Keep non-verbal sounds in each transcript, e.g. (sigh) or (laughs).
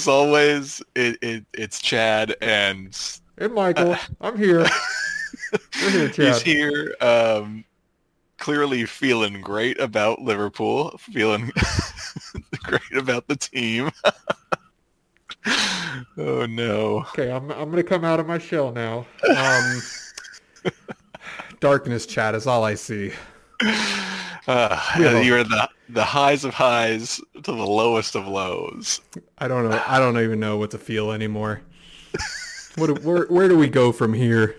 As always, it, it it's Chad and Hey, Michael, I'm here. (laughs) We're here, he's here. Um, clearly feeling great about Liverpool, feeling (laughs) great about the team. (laughs) oh no! Okay, I'm I'm gonna come out of my shell now. Um, darkness, Chad, is all I see. Uh, you're the the highs of highs to the lowest of lows. I don't know. I don't even know what to feel anymore. What? Where? Where do we go from here?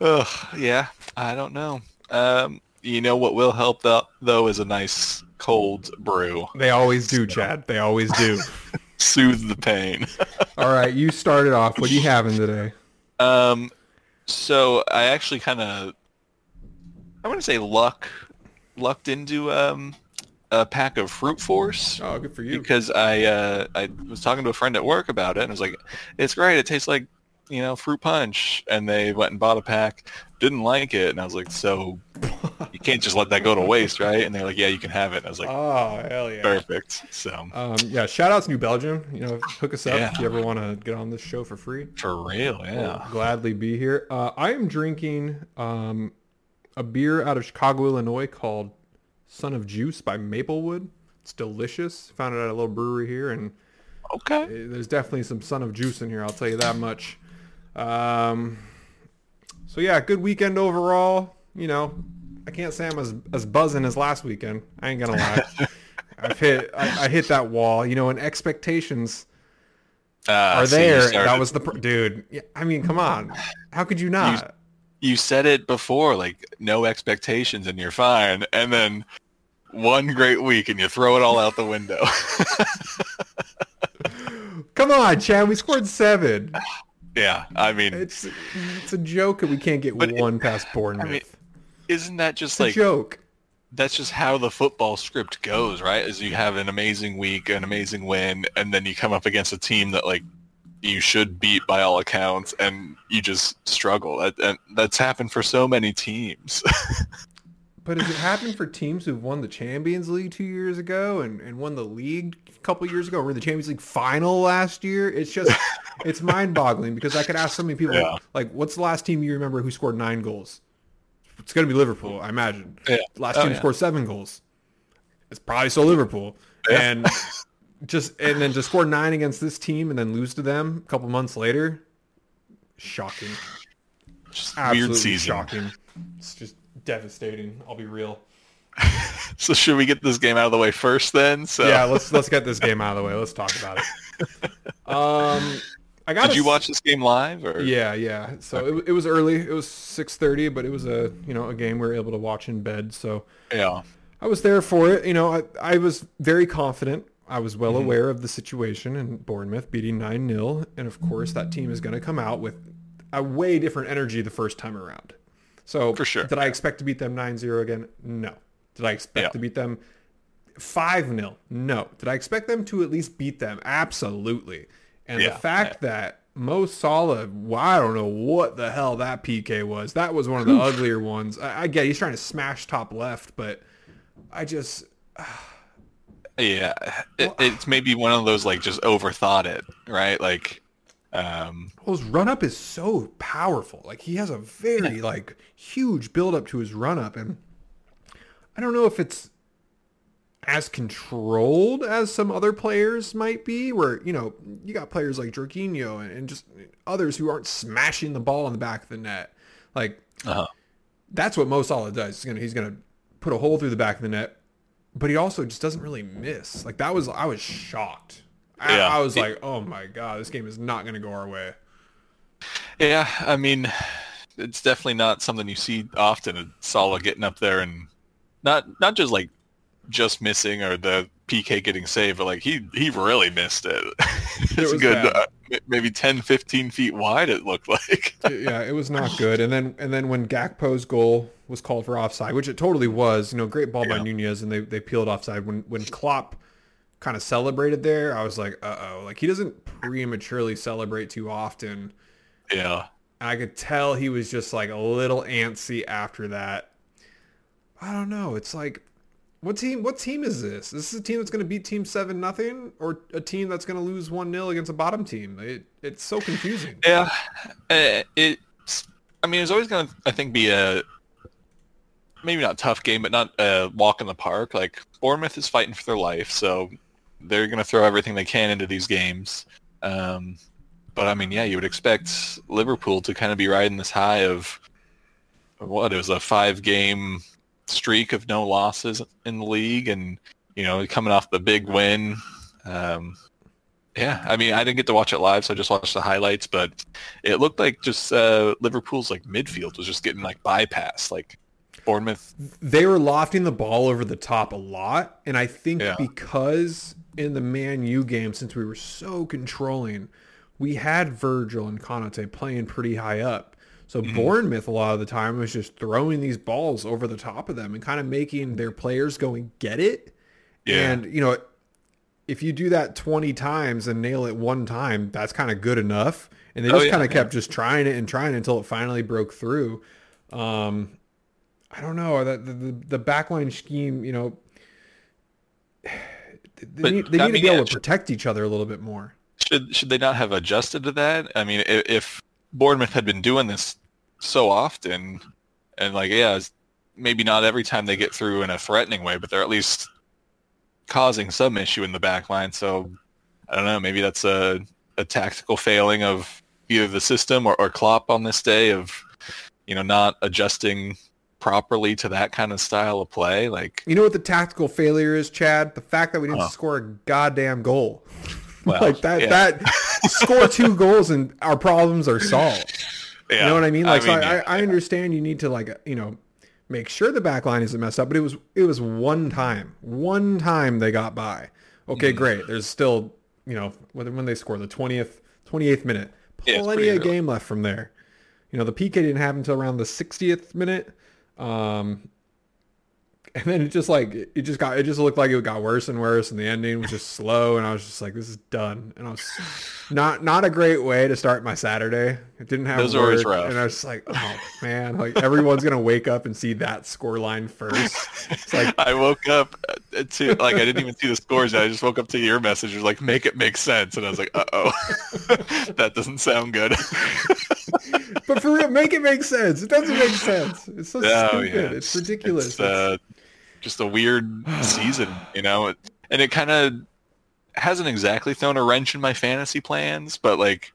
Ugh, yeah, I don't know. Um, you know what will help though, though is a nice cold brew. They always do, Chad. They always do. (laughs) Soothe the pain. (laughs) All right, you started off. What are you having today? Um, so I actually kind of, I want to say luck, lucked into um a pack of Fruit Force Oh, good for you. because I uh I was talking to a friend at work about it and I was like, it's great. It tastes like you know fruit punch, and they went and bought a pack. Didn't like it, and I was like, so (laughs) you can't just let that go to waste, right? And they're like, yeah, you can have it. And I was like, Oh, hell yeah. perfect. So Um, yeah, shout out to New Belgium. You know, hook us up Yeah. if you ever want to get on this show for free. for real, yeah. Will gladly be here. Uh, I am drinking um, a beer out of Chicago, Illinois called Son of Juice by Maplewood. It's delicious. Found it at a little brewery here, and Okay. there's definitely some Son of Juice in here. I'll tell you that much. Um, so yeah, good weekend overall. You know, I can't say I'm as as buzzing as last weekend. I ain't gonna lie. (laughs) I've hit I, I hit that wall. You know, and expectations Uh, are so there. that was the pr- dude. Yeah, I mean, come on. How could you not? You said it before, like no expectations and you're fine, and then one great week and you throw it all out the window. (laughs) Come on, Chad. We scored seven. yeah, I mean, It's it's a joke that we can't get But it- one past Bournemouth. mean, isn't that just it's a like joke. that's just how the football script goes, right? Is you have an amazing week, an amazing win, and then you come up against a team that like you should beat by all accounts, and you just struggle. That, and that's happened for so many teams. (laughs) But has it happened for teams who've won the Champions League two years ago and, and won the league a couple years ago, or the Champions League final last year? It's just, (laughs) it's mind-boggling because I could ask so many people, Yeah. like, what's the last team you remember who scored nine goals? It's going to be Liverpool, I imagine. Yeah. Last Oh, team yeah. scored seven goals. It's probably still Liverpool. Yeah. And (laughs) just and then to score nine against this team and then lose to them a couple months later, shocking. just Absolutely weird season. shocking. It's just devastating. I'll be real. (laughs) So should we get this game out of the way first, then? So Yeah, let's let's get this game out of the way. Let's talk about it. (laughs) Um, I got. Did you watch this game live? Or Yeah, yeah. So it, it was early. It was six thirty, but it was a you know a game we were able to watch in bed. So yeah. I was there for it. You know, I, I was very confident. I was well mm-hmm. aware of the situation in Bournemouth beating 9-0. And of course, that team is going to come out with a way different energy the first time around. So For sure. did I expect to beat them 9-0 again? No. Did I expect Yeah. to beat them 5-0? No. Did I expect them to at least beat them? Absolutely. And Yeah, the fact that Mo Salah, well, I don't know what the hell that PK was. That was one of the uglier ones. I, I get he's trying to smash top left, but I just (sighs) Yeah, it, it's maybe one of those like just overthought it, right? Like, um, well, his run up is so powerful. Like he has a very like huge build up to his run up, and I don't know if it's as controlled as some other players might be. Where you know you got players like Jorginho and, and just others who aren't smashing the ball in the back of the net. Like uh that's what Mo Salah does. He's gonna he's gonna put a hole through the back of the net, but he also just doesn't really miss. Like that was I was shocked. I, Yeah. I was like, oh my god, this game is not gonna go our way. yeah. I mean, it's definitely not something you see often. A Salah getting up there and not not just like just missing or the PK getting saved, but like he he really missed it. (laughs) it's a was good uh, maybe 10, 15 feet wide. It looked (laughs) like. yeah, it was not good. And then and then when Gakpo's goal was called for offside, which it totally was, you know, great ball by Nunez, and they they peeled offside. When when Klopp kind of celebrated there, I was like, uh oh, like he doesn't prematurely celebrate too often. yeah. I could tell he was just like a little antsy after that. I don't know. It's like what team? What team is this? This is a team that's going to beat Team Seven nothing, or a team that's going to lose one 0 against a bottom team. It, it's so confusing. Yeah, uh, it's. I mean, it's always going to, I think, be a maybe not tough game, but not a walk in the park. Like Bournemouth is fighting for their life, so they're going to throw everything they can into these games. Um, but I mean, yeah, you would expect Liverpool to kind of be riding this high of what it was a five-game streak of no losses in the league, and you know, coming off the big win. Um, yeah, I mean, I didn't get to watch it live, so I just watched the highlights. But it looked like just uh, Liverpool's like midfield was just getting like bypassed. Like Bournemouth, they were lofting the ball over the top a lot, and I think Yeah. because in the Man U game, since we were so controlling, we had Virgil and Konate playing pretty high up. So Mm-hmm. Bournemouth a lot of the time was just throwing these balls over the top of them and kind of making their players go and get it. Yeah. And you know, if you do that 20 times and nail it one time, that's kind of good enough. And they Oh, just yeah, kind of yeah. kept just trying it and trying it until it finally broke through. Um, I don't know that the, the, the backline scheme, you know, (sighs) they need, they need mean, to be yeah, able to should- protect each other a little bit more. should should they not have adjusted to that? I mean, if, Bournemouth had been doing this so often, and like, yeah, maybe not every time they get through in a threatening way, but they're at least causing some issue in the back line. So I don't know, maybe that's a a tactical failing of either the system or, or Klopp on this day of you know not adjusting properly to that kind of style of play. Like, You know what the tactical failure is, Chad? The fact that we didn't Huh. score a goddamn goal. Well, like that, yeah. that score two (laughs) goals and our problems are solved. Yeah. You know what I mean? Like, so yeah. I, I understand you need to like, you know, make sure the back line isn't messed up, but it was, it was one time, one time they got by. Okay, Mm. great. There's still, you know, when, when they score the 20th, 28th minute, plenty of game left from there. You know, the PK didn't happen until around the 60th minute. Um, and then it just like it just got it just looked like it got worse and worse and the ending was just slow and I was just like this is done and I was (sighs) not not a great way to start my Saturday. It didn't have Those work, and I was just like oh man like everyone's gonna wake up and see that score line first. It's like (laughs) I woke up uh, to like I didn't even see the scores. I just woke up to your message. It was like make it make sense, and I was like, uh oh, (laughs) that doesn't sound good. (laughs) but for real make it make sense. It doesn't make sense. It's so Oh, stupid. yeah, It's, ridiculous. It's, uh, just a weird season, (sighs) you know, and it kind of hasn't exactly thrown a wrench in my fantasy plans, but like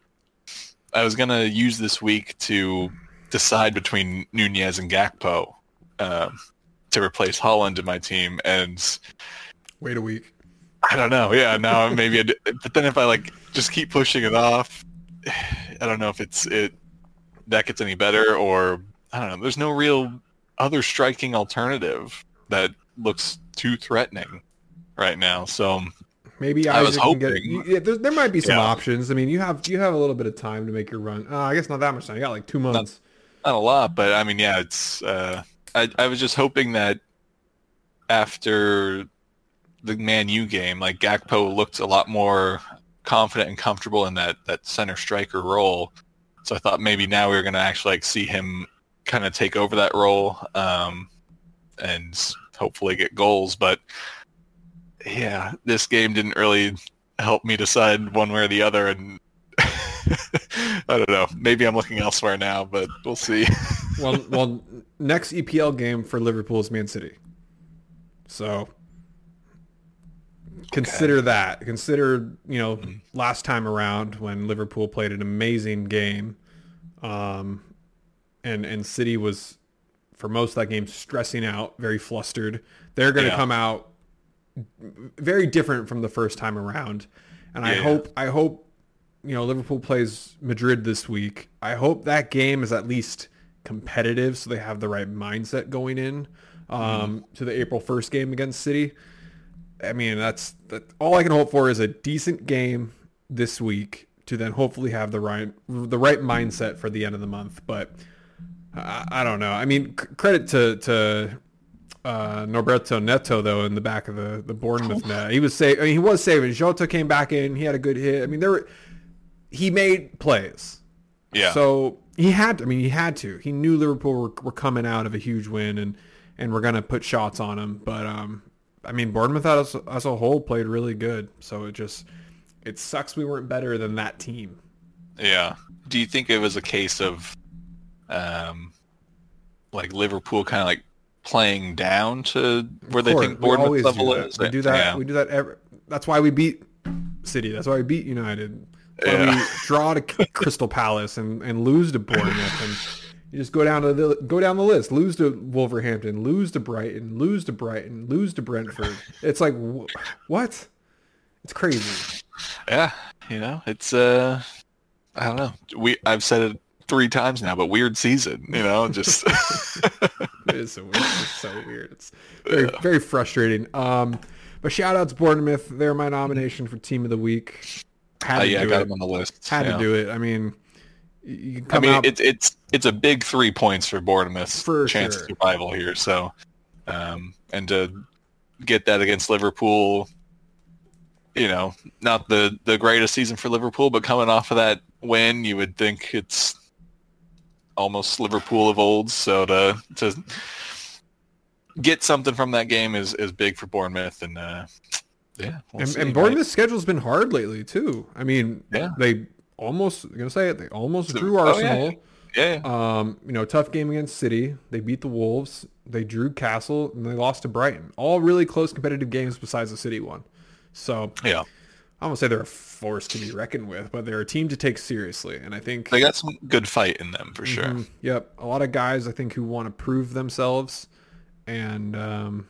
I was gonna use this week to decide between Nunez and Gakpo um, to replace Haaland in my team, and Wait a week. I don't know. Yeah, now (laughs) maybe. I but then if I like just keep pushing it off, I don't know if it's it that gets any better or I don't know. There's no real other striking alternative that looks too threatening right now. So Maybe I was Isak get. hoping. you- Yeah, there, there might be some Yeah. options. I mean, you have you have a little bit of time to make your run. Uh, I guess not that much time. You got like two months. not a lot, but I mean, yeah, it's. Uh, I I was just hoping that after the Man U game, like Gakpo looked a lot more confident and comfortable in that that center striker role. So I thought maybe now we were going to actually like see him kind of take over that role um, and hopefully get goals. But yeah, this game didn't really help me decide one way or the other, and (laughs) I don't know. Maybe I'm looking elsewhere now, but we'll see. (laughs) well, well, next EPL game for Liverpool is Man City. So consider that. Consider you know last time around when Liverpool played an amazing game, um, and and City was for most of that game stressing out, very flustered. They're going to Yeah. come out very different from the first time around, and I Yeah. hope I hope you know Liverpool plays Madrid this week. I hope that game is at least competitive, so they have the right mindset going in um, to the April first game against City. I mean, that's that. All I can hope for is a decent game this week to then hopefully have the right the right mindset for the end of the month. But I, I don't know. I mean, c- credit to to uh, Norberto Neto though in the back of the the Bournemouth net. He was saving. I mean, he was saving. Jota came back in. He had a good hit. I mean, there were he made plays. Yeah. So he had. To, I mean, he had to. He knew Liverpool were, were coming out of a huge win and and we're gonna put shots on him. But um, I mean, Bournemouth as, as a whole played really good. So it just it sucks we weren't better than that team. Yeah. Do you think it was a case of, um, like Liverpool kind of like playing down to where they think Bournemouth level is? We do that. Yeah. We do that. Every, that's why we beat City. That's why we beat United. Yeah. we (laughs) draw to Crystal Palace and, and lose to Bournemouth and you just go down to the go down the list. Lose to Wolverhampton. Lose to Brighton. Lose to Brighton. Lose to Brentford. It's like wh- what? It's crazy. Yeah, you know, it's uh, I don't know. We I've said it three times now, but weird season. You know, just (laughs) It is so weird. It's so weird. It's very very frustrating. Um, but shout out to Bournemouth. They're my nomination for team of the week. Had uh, to yeah, I do got it. them on the list. Had yeah. to do it. I mean, you you can I mean, out. it's it's it's a big three points for Bournemouth's For chance sure. of survival here. So, um, and to get that against Liverpool, you know, not the the greatest season for Liverpool, but coming off of that win, you would think it's almost Liverpool of old. So to to get something from that game is is big for Bournemouth, and uh, yeah, we'll and, see, and right? Bournemouth's schedule's been hard lately too. I mean, Yeah. they almost I'm gonna say it. They almost So- drew oh. Arsenal. yeah, yeah. Um, you know, tough game against City. They beat the Wolves. They drew Castle, and they lost to Brighton. All really close competitive games besides the City one. So yeah. I won't say they're a force to be reckoned with, but they're a team to take seriously. And I think They got some good fight in them for sure. Mhm. Yep, a lot of guys I think who want to prove themselves, and um,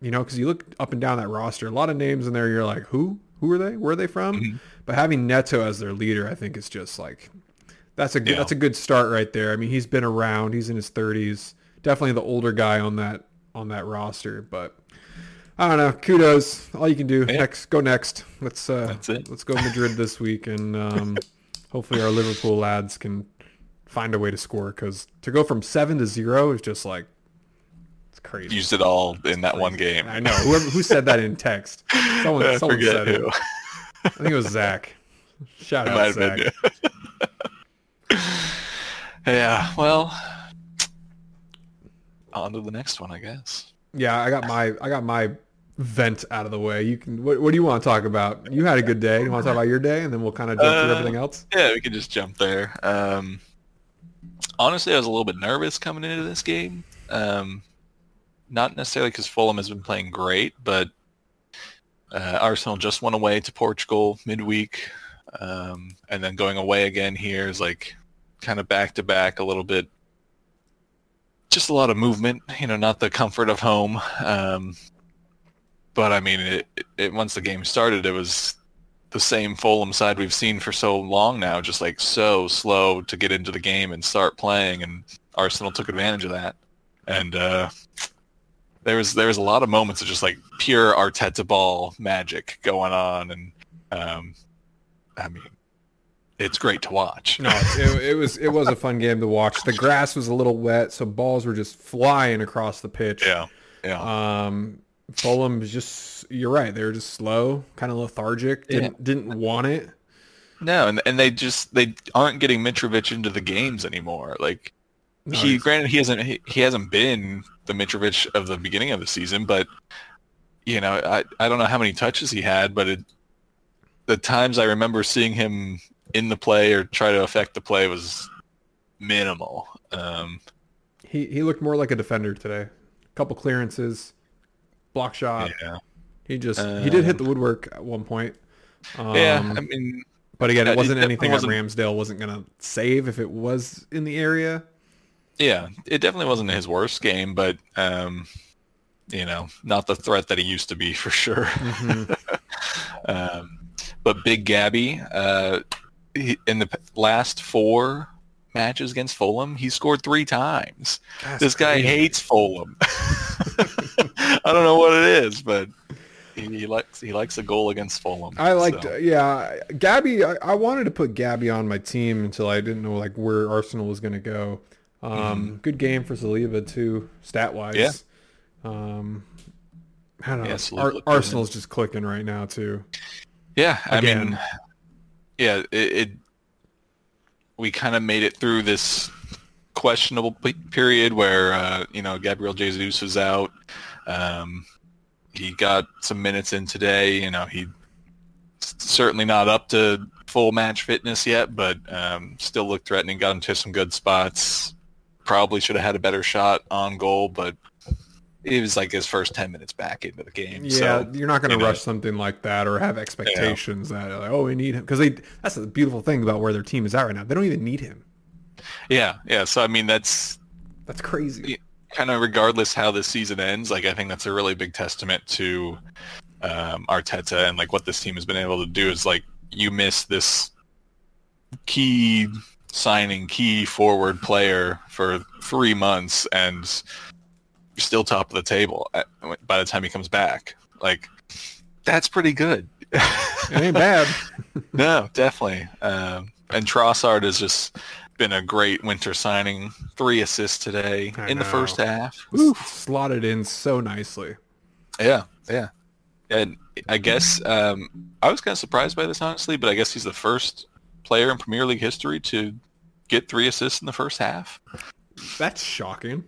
you know, because you look up and down that roster, a lot of names in there. You're like, who? Who are they? Where are they from? Mhm. But having Neto as their leader, I think is just like that's a good, Yeah. that's a good start right there. I mean, he's been around. He's in his 30s. Definitely the older guy on that on that roster, but. I don't know. Kudos. All you can do. Yeah. Next, go next. Let's uh, That's it. let's go Madrid this week, and um, (laughs) hopefully our Liverpool lads can find a way to score. Because to go from seven to zero is just like it's crazy. Used it all in that one game. I know. Whoever who said that in text. Someone, (laughs) I someone said who. it. I think it was Zach. Shout (laughs) It out Zach. been. yeah. Well, on to the next one, I guess. Yeah, I got my I got my vent out of the way. You can. What, what do you want to talk about? You had a good day. You want to talk about your day, and then we'll kind of jump through Uh, everything else. Yeah, we can just jump there. Um, honestly, I was a little bit nervous coming into this game. Um, not necessarily because Fulham has been playing great, but uh, Arsenal just went away to Portugal midweek, um, and then going away again here is like kind of back to back a little bit. Just a lot of movement, you know, not the comfort of home. Um, but I mean, it, it once the game started, it was the same Fulham side we've seen for so long now, just like so slow to get into the game and start playing, and Arsenal took advantage of that. And uh, there was there was a lot of moments of just like pure Arteta ball magic going on, and um, I mean, it's great to watch. No, it, it was it was a fun game to watch. The grass was a little wet, so balls were just flying across the pitch. Yeah, yeah, Um, Fulham was just you're right. They were just slow, kind of lethargic. Didn't didn't want it. no, and and they just they aren't getting Mitrovic into the games anymore. Like No, he granted he hasn't he, he hasn't been the Mitrovic of the beginning of the season, but you know I I don't know how many touches he had, but it, the times I remember seeing him in the play or try to affect the play was minimal. Um, he he looked more like a defender today. A couple clearances, block shot. yeah, He just he did hit Um, the woodwork at one point. Um, yeah. I mean, but again, it it wasn't definitely anything that wasn't- Ramsdale wasn't gonna save if it was in the area. yeah, it definitely wasn't his worst game, but um, you know, not the threat that he used to be for sure. Mhm. (laughs) Um, but Big Gabby, uh, he, in the last four matches against Fulham, he scored three times. That's this guy crazy. hates Fulham. (laughs) I don't know what it is, but he, he likes he likes a goal against Fulham. I liked, so. yeah, Gabby. I, I wanted to put Gabby on my team until I didn't know like where Arsenal was going to go. Um, Good game for Saliba too, stat wise. Mm-hmm. Yeah. Um, I don't know. Yeah, Ar- Arsenal's just clicking right now too. Yeah, I Again. mean, yeah, it, it we kind of made it through this questionable p- period where uh, you know Gabriel Jesus was out. Um, he he got some minutes in today. You know, he certainly not up to full match fitness yet, but um, still looked threatening. Got into some good spots. Probably should have had a better shot on goal, but it was like his first 10 minutes back into the game. Yeah, so, you're not going to you know. rush something like that or have expectations that like, oh, we need him because they. That's the beautiful thing about where their team is at right now. They don't even need him. yeah, yeah. So I mean, that's That's crazy. Kind of regardless how the season ends. Like I think that's a really big testament to um, Arteta and like what this team has been able to do. Is like you miss this key signing, key forward player for three months, and still top of the table at, by the time he comes back. Like that's pretty good. It ain't bad. (laughs) No, definitely. Um, and Trossard has just been a great winter signing. Three assists today I in the first half. Slotted in so nicely. Yeah, yeah. And I guess um, I was kind of surprised by this, honestly, but I guess he's the first player in Premier League history to get three assists in the first half. That's shocking.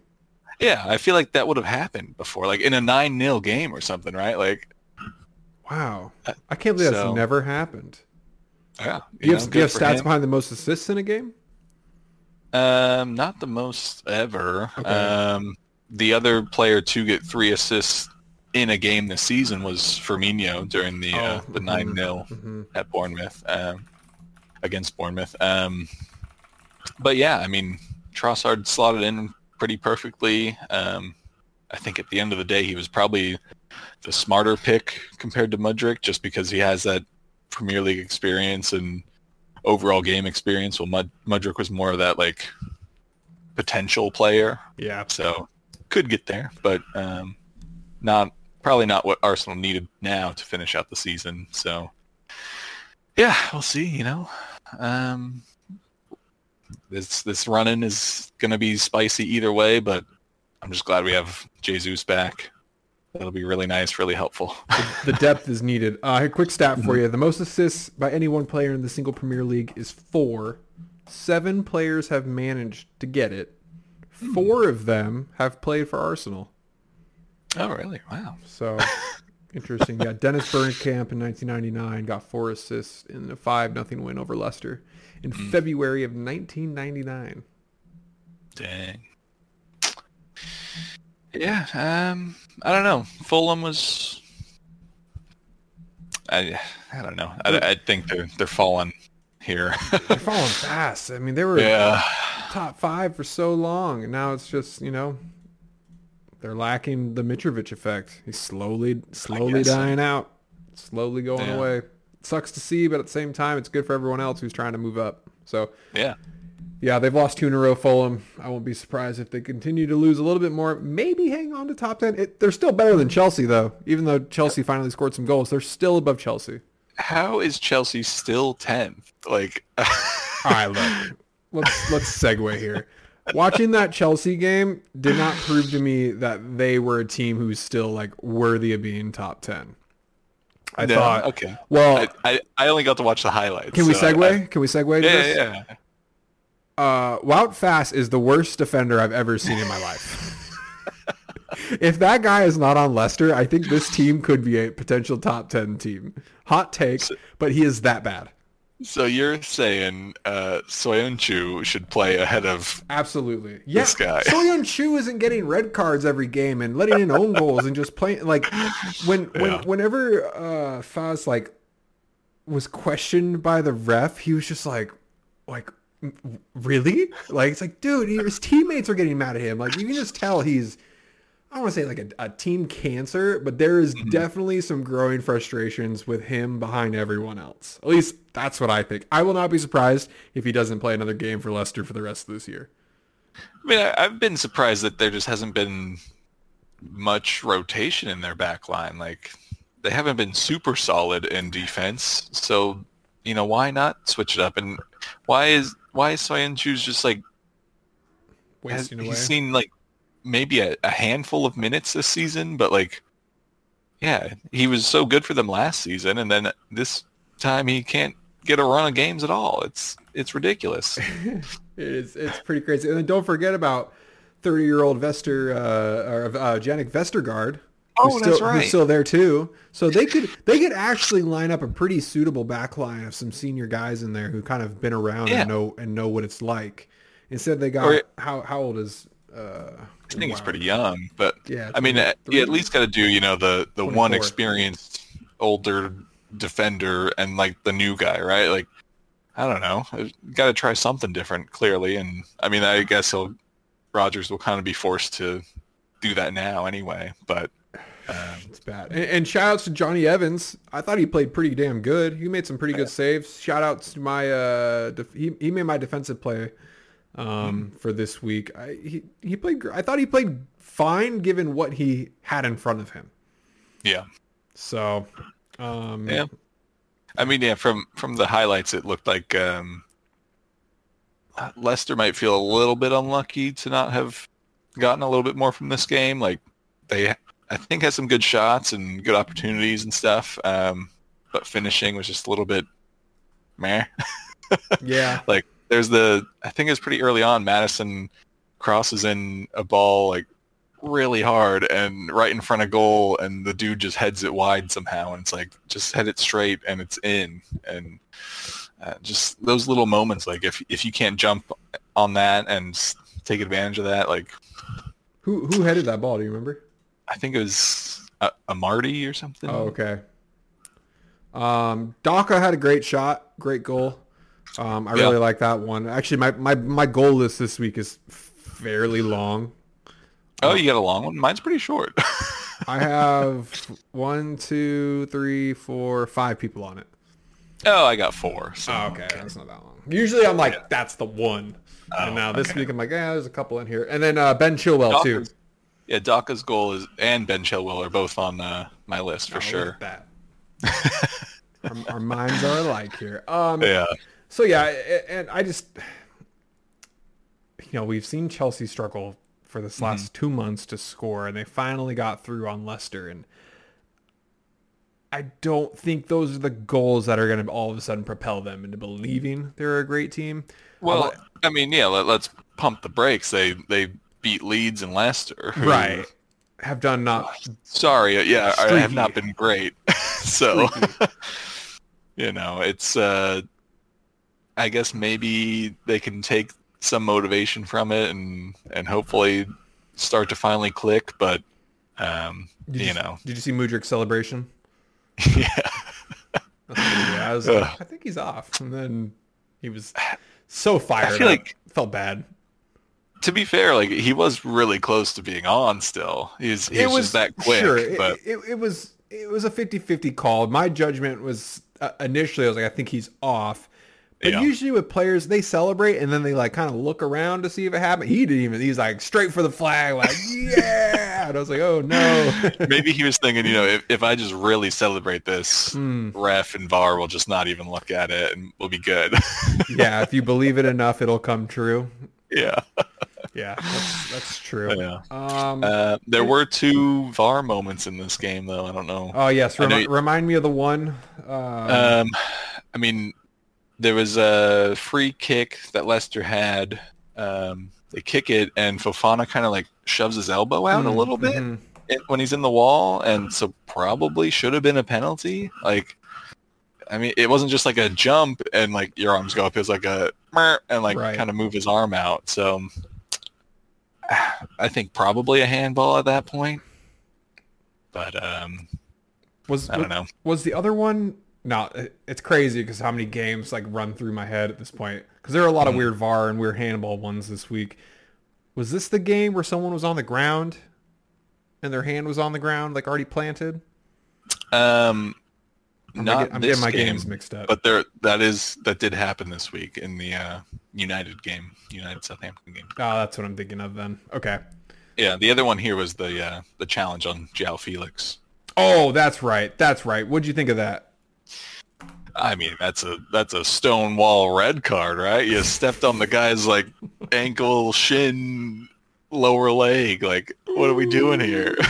Yeah, I feel like that would have happened before, like in a 9-0 game or something, right? Like, Wow. I can't believe that's never happened. yeah. Do you, know, have, do you have stats him. behind the most assists in a game? Um, not the most ever. Okay. Um, the other player to get three assists in a game this season was Firmino during the uh, Oh, the mhm, nine 0 mhm. at Bournemouth um, against Bournemouth. Um, but yeah, I mean Trossard slotted in pretty perfectly. Um, I think at the end of the day, he was probably the smarter pick compared to Mudryk, just because he has that Premier League experience and overall game experience. Well, Mud- Mudryk was more of that like potential player, Yeah. so could get there, but um, not probably not what Arsenal needed now to finish out the season. So yeah, we'll see. You know, um, this this running is going to be spicy either way, but I'm just glad we have Jesus back. That'll be really nice, really helpful. (laughs) The depth is needed. Uh, a quick stat for you. The most assists by any one player in the single Premier League is four. Seven players have managed to get it. Four of them have played for Arsenal. oh, really? Wow. So (laughs) interesting. Yeah, Dennis Bergkamp in 1999 got four assists in a five nothing win over Leicester in February of 1999. Dang. Yeah, um, I don't know. Fulham was. I I don't know. I, I think they're they're falling here. (laughs) They're falling fast. I mean, they were yeah, top five for so long, and now it's just you know they're lacking the Mitrovic effect. He's slowly, slowly guess so. dying out, slowly going Yeah. away. sucks to see, but at the same time, it's good for everyone else who's trying to move up. So yeah, yeah, they've lost two in a row. Fulham. I won't be surprised if they continue to lose a little bit more. Maybe hang on to top ten. It, they're still better than Chelsea, though. Even though Chelsea finally scored some goals, they're still above Chelsea. How is Chelsea still tenth? Like, (laughs) All right, look. Let's let's segue here. Watching that Chelsea game did not prove to me that they were a team who's still like worthy of being top ten. I no, thought. okay. Well, I, I I only got to watch the highlights. can we so I- segue? Can we segue? To yeah, this? yeah, yeah. Uh, Wout Faes is the worst defender I've ever seen in my life. (laughs) if that guy is not on Leicester, I think this team could be a potential top ten team. Hot take, but he is that bad. So you're saying uh, Soyuncu should play ahead of Absolutely. Yeah. This guy. Soyuncu isn't getting red cards every game and letting in own goals and just playing like when (laughs) when Yeah. whenever uh Faes like was questioned by the ref, he was just like like really? Like it's like dude, his teammates are getting mad at him. Like you can just tell he's I don't want to say like a, a team cancer, but there is mm-hmm. definitely some growing frustrations with him behind everyone else. At least that's what I think. I will not be surprised if he doesn't play another game for Leicester for the rest of this year. I mean, I, I've been surprised that there just hasn't been much rotation in their back line. Like, they haven't been super solid in defense. So, you know, why not switch it up? And why is why is Soyuncu's just like has, Wasting away. he's seen like maybe a, a handful of minutes this season, but like, yeah, he was so good for them last season, and then this time he can't get a run of games at all. It's it's ridiculous. (laughs) It is. It's pretty crazy. And then don't forget about 30-year-old Vester uh, or uh, Jannik Vestergaard, Oh, who's that's still, right. Who's still there too. So they could they could actually line up a pretty suitable back line of some senior guys in there who kind of been around Yeah. and know and know what it's like. Instead, they got Or- how how old is? Uh, I think he's wow. pretty young, but Yeah, I mean, uh, you at least got to do you know the the one experienced older defender and like the new guy, right? Like, I don't know, got to try something different, clearly. And I mean, I guess he'll Rodgers will kind of be forced to do that now anyway. But um, (sighs) It's bad. And, and shout outs to Jonny Evans. I thought he played pretty damn good. He made some pretty good saves. Shout outs to my uh def- he, he made my defensive play um for this week. I he, he played I thought he played fine given what he had in front of him. yeah, So um yeah. I mean, yeah, from from the highlights, it looked like um, Leicester might feel a little bit unlucky to not have gotten a little bit more from this game. Like they, I think, had some good shots and good opportunities and stuff, um, but finishing was just a little bit meh. (laughs) yeah. like there's the, I think it's pretty early on. Maddison crosses in a ball like really hard and right in front of goal and the dude just heads it wide somehow and it's like just head it straight and it's in and uh, just those little moments like if if you can't jump on that and take advantage of that like Who who headed that ball, do you remember? I think it was a, Amartey or something. Oh, okay. Um, Daka had a great shot, great goal. Um, I Yeah. really like that one. Actually, my, my, my goal list this week is fairly long. Oh, you got a long one. Mine's pretty short. (laughs) I have one, two, three, four, five people on it. oh, I got four. So Oh, okay, that's not that long. Usually, I'm like, that's the one. and now this okay. week, I'm like, yeah, there's a couple in here. And then uh, Ben Chilwell too. Yeah, Daka's goal is and Ben Chilwell are both on uh, my list for Oh, sure. that. (laughs) our, our minds are alike here. Um, Yeah. So yeah, and I just, you know, we've seen Chelsea struggle for this last two months to score, and they finally got through on Leicester, and I don't think those are the goals that are going to all of a sudden propel them into believing they're a great team. Well, I mean, yeah. Let, let's pump the brakes. They they beat Leeds and Leicester. who- Right. Have done not (sighs) Sorry. uh, Yeah, I have not been great. (laughs) so, (laughs) you know, it's. uh I guess maybe they can take some motivation from it and and hopefully start to finally click. But um, Did you you, know, Did you see Mudryk's celebration? (laughs) yeah. I was Ugh. I think he's off, and then he was so fired. I feel up. like- felt bad. To be fair, like he was really close to being on. Still, he's he it was, that quick. Sure, it, it, it was it was a 50-50 call. My judgment was uh, initially I was like, I think he's off. But Yeah. usually with players, they celebrate and then they like kind of look around to see if it happened. He didn't even. He's like straight for the flag, like (laughs) yeah. And I was like, oh no. (laughs) maybe he was thinking, you know, if, if I just really celebrate this, Hmm. ref and VAR will just not even look at it and we'll be good. (laughs) yeah, if you believe it enough, it'll come true. yeah. Yeah, that's, that's true. Yeah. Um, Uh, there were two VAR moments in this game, though. I don't know. oh yes, know you- remind me of the one. Um, Um, I mean, there was a free kick that Leicester had. Um, they kick it, and Fofana kind of like shoves his elbow out a Mm, little bit mhm. it- when he's in the wall, and so probably should have been a penalty. Like, I mean, it wasn't just like a jump and like your arms go up. It was like a and like Right. kind of move his arm out. So I think probably a handball at that point. But um, was I don't know. Was the other one? No, it- it's crazy because how many games like run through my head at this point? Because there are a lot Mm-hmm. of weird VAR and weird handball ones this week. Was this the game where someone was on the ground and their hand was on the ground, like already planted? Um, I'm, not get- I'm this getting my game, games mixed up. but there that is that did happen this week in the uh, United game, United Southampton game. oh, that's what I'm thinking of then. Okay. Yeah, the other one here was the uh, the challenge on João Felix. Oh, that's right. That's right. What'd you think of that? I mean, that's a that's a stonewall red card, right? You stepped on the guy's like ankle, shin, lower leg. Like, what are we doing here? (laughs)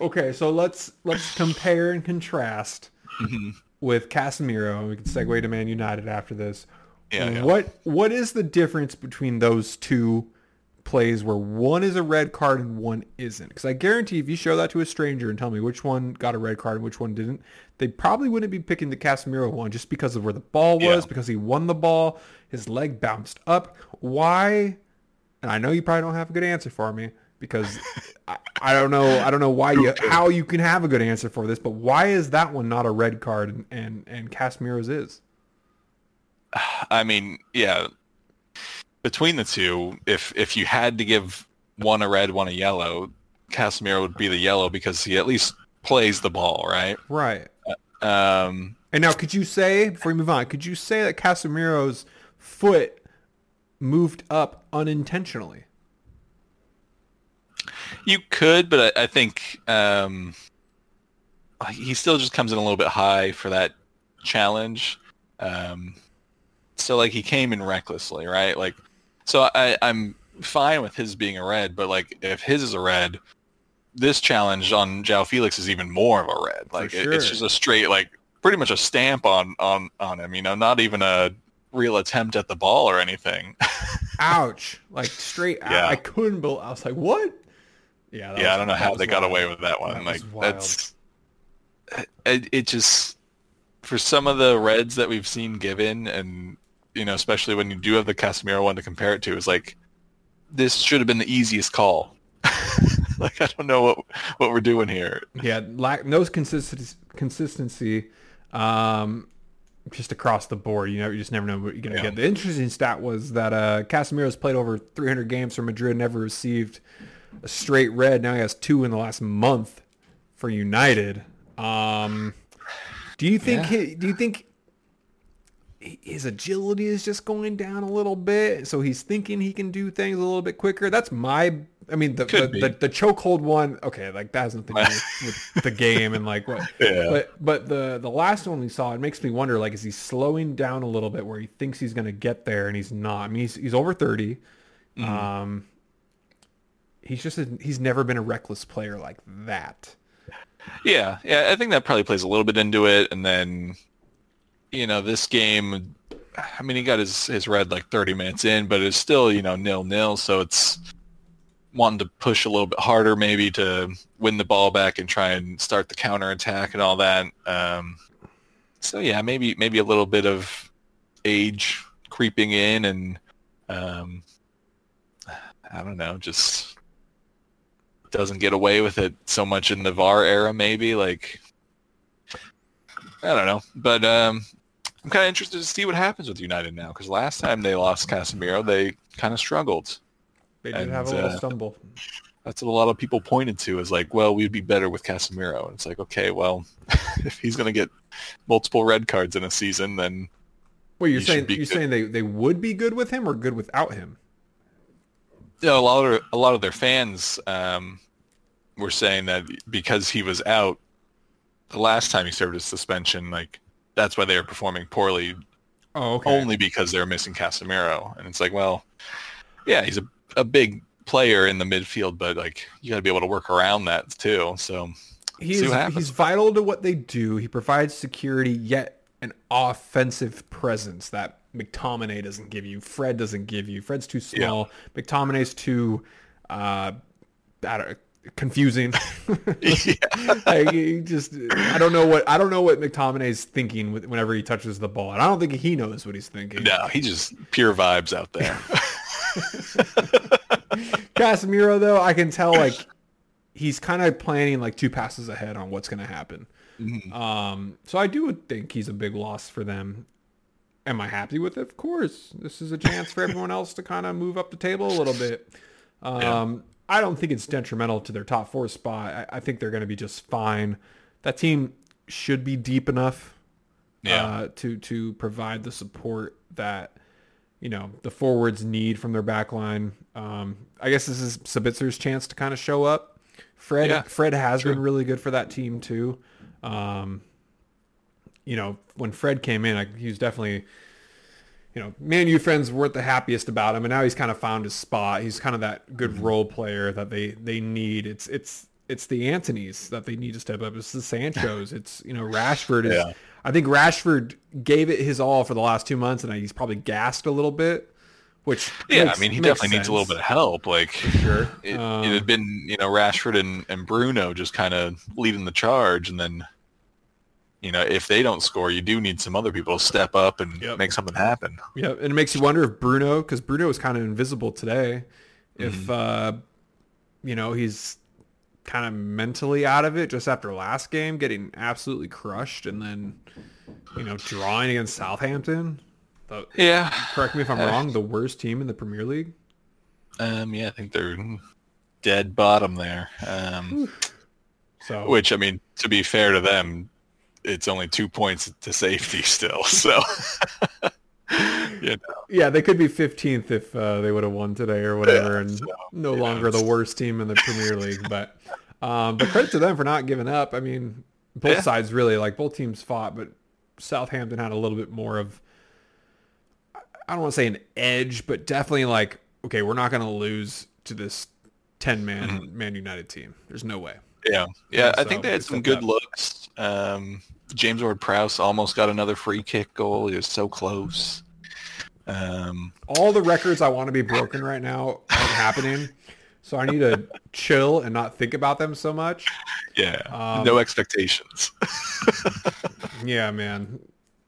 Okay, so let's let's compare and contrast Mhm. with Casemiro. We can segue to Man United after this. Yeah, yeah. What what is the difference between those two plays where one is a red card and one isn't. Because I guarantee if you show that to a stranger and tell me which one got a red card and which one didn't, they probably wouldn't be picking the Casemiro one just because of where the ball was, Yeah. because he won the ball, his leg bounced up. Why? And I know you probably don't have a good answer for me because I, I don't know I don't know why you how you can have a good answer for this, but why is that one not a red card and and, and Casemiro's is? I mean, yeah. Between the two, if if you had to give one a red, one a yellow, Casemiro would be the yellow because he at least plays the ball, right? Right. Um, And now, could you say before we move on, could you say that Casemiro's foot moved up unintentionally? you could, but I, I think um, he still just comes in a little bit high for that challenge. Um, so like he came in recklessly, right? Like, so I, I'm fine with his being a red, but like if his is a red, this challenge on João Felix is even more of a red. Like it- it's just a straight, like pretty much a stamp on on on him. You know, not even a real attempt at the ball or anything. (laughs) Ouch! Like straight out. Yeah. I couldn't believe. I was like, what? Yeah. yeah, I don't know how was they got away with that one. That like was wild. that's it, it just for some of the reds that we've seen given and you know, especially when you do have the Casemiro one to compare it to, is like this should have been the easiest call. (laughs) like I don't know what what we're doing here. Yeah, lack no consistency. Consistency. Um, just across the board, you know, you just never know what you're gonna Yeah. get. The interesting stat was that uh, Casemiro's played over 300 games for Madrid, never received a straight red. Now he has two in the last month for United. Um, do you think? Yeah. He, do you think his agility is just going down a little bit? So he's thinking he can do things a little bit quicker. That's my. I mean, the the, Could the, the chokehold one. Okay, like that has nothing to do with, with the game and like what. (laughs) Yeah. But but the the last one we saw, it makes me wonder. Like, is he slowing down a little bit where he thinks he's going to get there and he's not? I mean, he's he's over 30 Mm-hmm. Um, he's just a, he's never been a reckless player like that. Yeah, yeah, I think that probably plays a little bit into it, and then, you know, this game, I mean, he got his his red like 30 minutes in, but it's still you know nil nil, so it's wanting to push a little bit harder maybe to win the ball back and try and start the counter attack and all that. Um, so yeah, maybe maybe a little bit of age creeping in, and um, I don't know, just doesn't get away with it so much in the VAR era, maybe. Like, I don't know, but um, I'm kind of interested to see what happens with United now because last time they lost Casemiro, they kind of struggled. They did And, have a little uh, stumble. That's what a lot of people pointed to as like, well, we'd be better with Casemiro. And it's like, okay, well, (laughs) if he's going to get multiple red cards in a season, then well, you're saying you're good. saying they, they would be good with him or good without him? know, a lot of a lot of their fans um, were saying that because he was out the last time he served his suspension, like that's why they were performing poorly, Oh, okay. only because they're missing Casemiro. And it's like, well, yeah, he's a a big player in the midfield, but like you got to be able to work around that too. So He see is, what happens. he's vital to what they do. He provides security, yet an offensive presence that McTominay doesn't give you. Fred doesn't give you. Fred's too small. McTominay's too uh, I don't, confusing. (laughs) (laughs) like, he just I don't know what I don't know what McTominay's thinking whenever he touches the ball, and I don't think he knows what he's thinking. no, he just pure vibes out there. (laughs) Casemiro though, I can tell like he's kind of planning like two passes ahead on what's going to happen. Um, so I do think he's a big loss for them. Am I happy with it? Of course. This is a chance for everyone else to kind of move up the table a little bit. Um, I don't think it's detrimental to their top four spot. I, I think they're going to be just fine. That team should be deep enough Yeah. uh, to to provide the support that you know the forwards need from their back line. Um, I guess this is Sabitzer's chance to kind of show up. Fred Yeah, Fred has true. been really good for that team too. Um, you know, when Fred came in, I, he was definitely, you know, Man U fans weren't the happiest about him, and now he's kind of found his spot. He's kind of that good Mm-hmm. role player that they they need. It's it's it's the Antonies that they need to step up. It's the Sancho's. (laughs) It's you know Rashford is. Yeah. I think Rashford gave it his all for the last two months, and he's probably gassed a little bit. which Yeah, makes- I mean, he definitely needs a little bit of help. Like, for Sure. it, Um, it had been, you know, Rashford and, and Bruno just kind of leading the charge, and then, you know, if they don't score, you do need some other people to step up and Yep. make something happen. Yeah, and it makes you wonder if Bruno, because Bruno was kind of invisible today, if Mm-hmm. uh, you know he's kind of mentally out of it just after last game, getting absolutely crushed, and then you know drawing against Southampton. The, Yeah, correct me if I'm Uh, wrong. The worst team in the Premier League. um, yeah, I think they're dead bottom there. Um, So which, I mean, to be fair to them, it's only two points to safety still. (laughs) So, (laughs) you know, yeah, they could be 15th if uh, they would have won today or whatever, Yeah, and so, no you know, longer the worst team in the Premier League. But um, but credit to them for not giving up. I mean, both Yeah. sides really like both teams fought, but Southampton had a little bit more of I don't want to say an edge, but definitely like okay, we're not going to lose to this 10 man Mm-hmm. Man United team. There's no way. Yeah, yeah. I So, think they had some good up. looks. Um, James Ward-Prowse almost got another free kick goal. He was so close. Um, All the records I want to be broken right now aren't happening. So I need to chill and not think about them so much. yeah, Um, no expectations. (laughs) Yeah, man.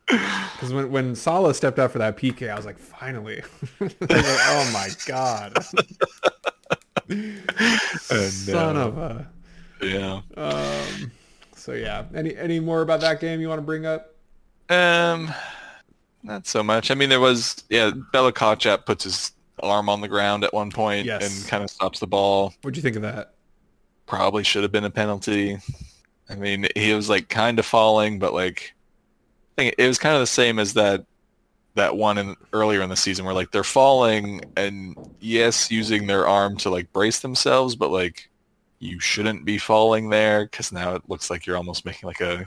Because when, when Salah stepped up for that PK, I was like, finally. (laughs) Was like, oh my god. (laughs) Son uh, of a. yeah. Um, so yeah. Any any more about that game you want to bring up? Um, not so much. I mean, there was yeah. Bella Kotchap puts his arm on the ground at one point Yes. and kind of stops the ball. What'd you think of that? Probably should have been a penalty. I mean, he was like kind of falling, but like, I think it was kind of the same as that that one in earlier in the season where like they're falling and yes, using their arm to like brace themselves, but like you shouldn't be falling there because now it looks like you're almost making like a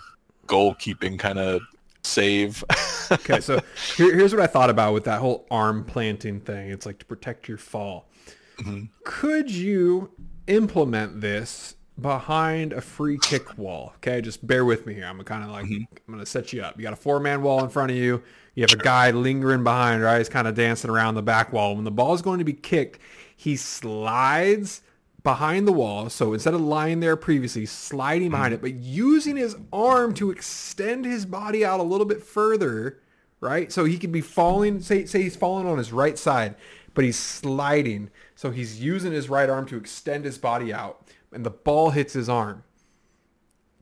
goalkeeping kind of save. (laughs) Okay, so here, here's what I thought about with that whole arm planting thing. It's like to protect your fall. Mhm. Could you implement this behind a free kick wall? Okay, just bear with me here. I'm going to kind of like I'm gonna set you up. You got a four man wall in front of you. You have a guy lingering behind, right? He's kind of dancing around the back wall. When the ball is going to be kicked, he slides behind the wall. So instead of lying there previously, sliding behind mm-hmm. it, but using his arm to extend his body out a little bit further, right? So he could be falling, say, say he's falling on his right side, but he's sliding. So he's using his right arm to extend his body out and the ball hits his arm.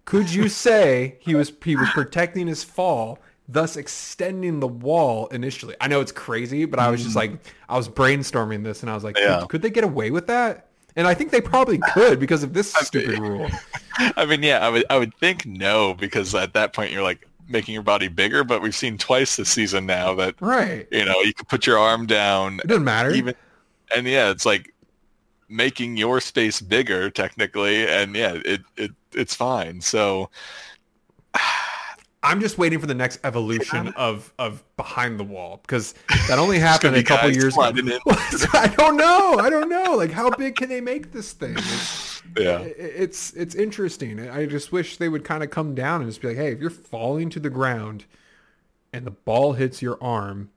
Could you (laughs) say he was he was protecting his fall, thus extending the wall initially? I know it's crazy, but I was just mm-hmm. like I was brainstorming this and I was like, Yeah. could, could they get away with that? And I think they probably could because of this (laughs) stupid rule. (laughs) I mean, yeah, I would I would think no because at that point you're like making your body bigger, but we've seen twice this season now that Right. you know you can put your arm down It doesn't matter. even and yeah, it's like making your space bigger technically and yeah, it it it's fine. So I'm just waiting for the next evolution of of behind the wall because (laughs) that only happened a couple years ago. (laughs) I don't know. I don't know. Like how big can they make this thing? It's, yeah. it's it's interesting. I just wish they would kind of come down and just be like, hey, if you're falling to the ground and the ball hits your arm,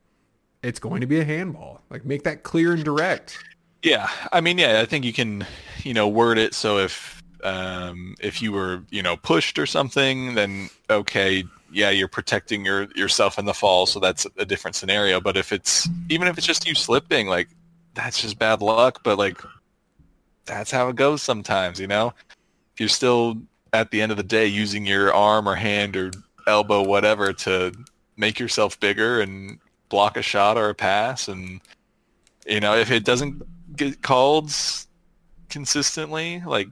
it's going to be a handball. Like make that clear and direct. Yeah, I mean, yeah, I think you can, you know, word it so if um, if you were, you know, pushed or something, then okay, yeah, you're protecting your yourself in the fall, so that's a different scenario. But if it's even if it's just you slipping, like that's just bad luck. But like that's how it goes sometimes, you know. If you're still at the end of the day using your arm or hand or elbow, whatever, to make yourself bigger and block a shot or a pass, and you know, if it doesn't get called consistently, like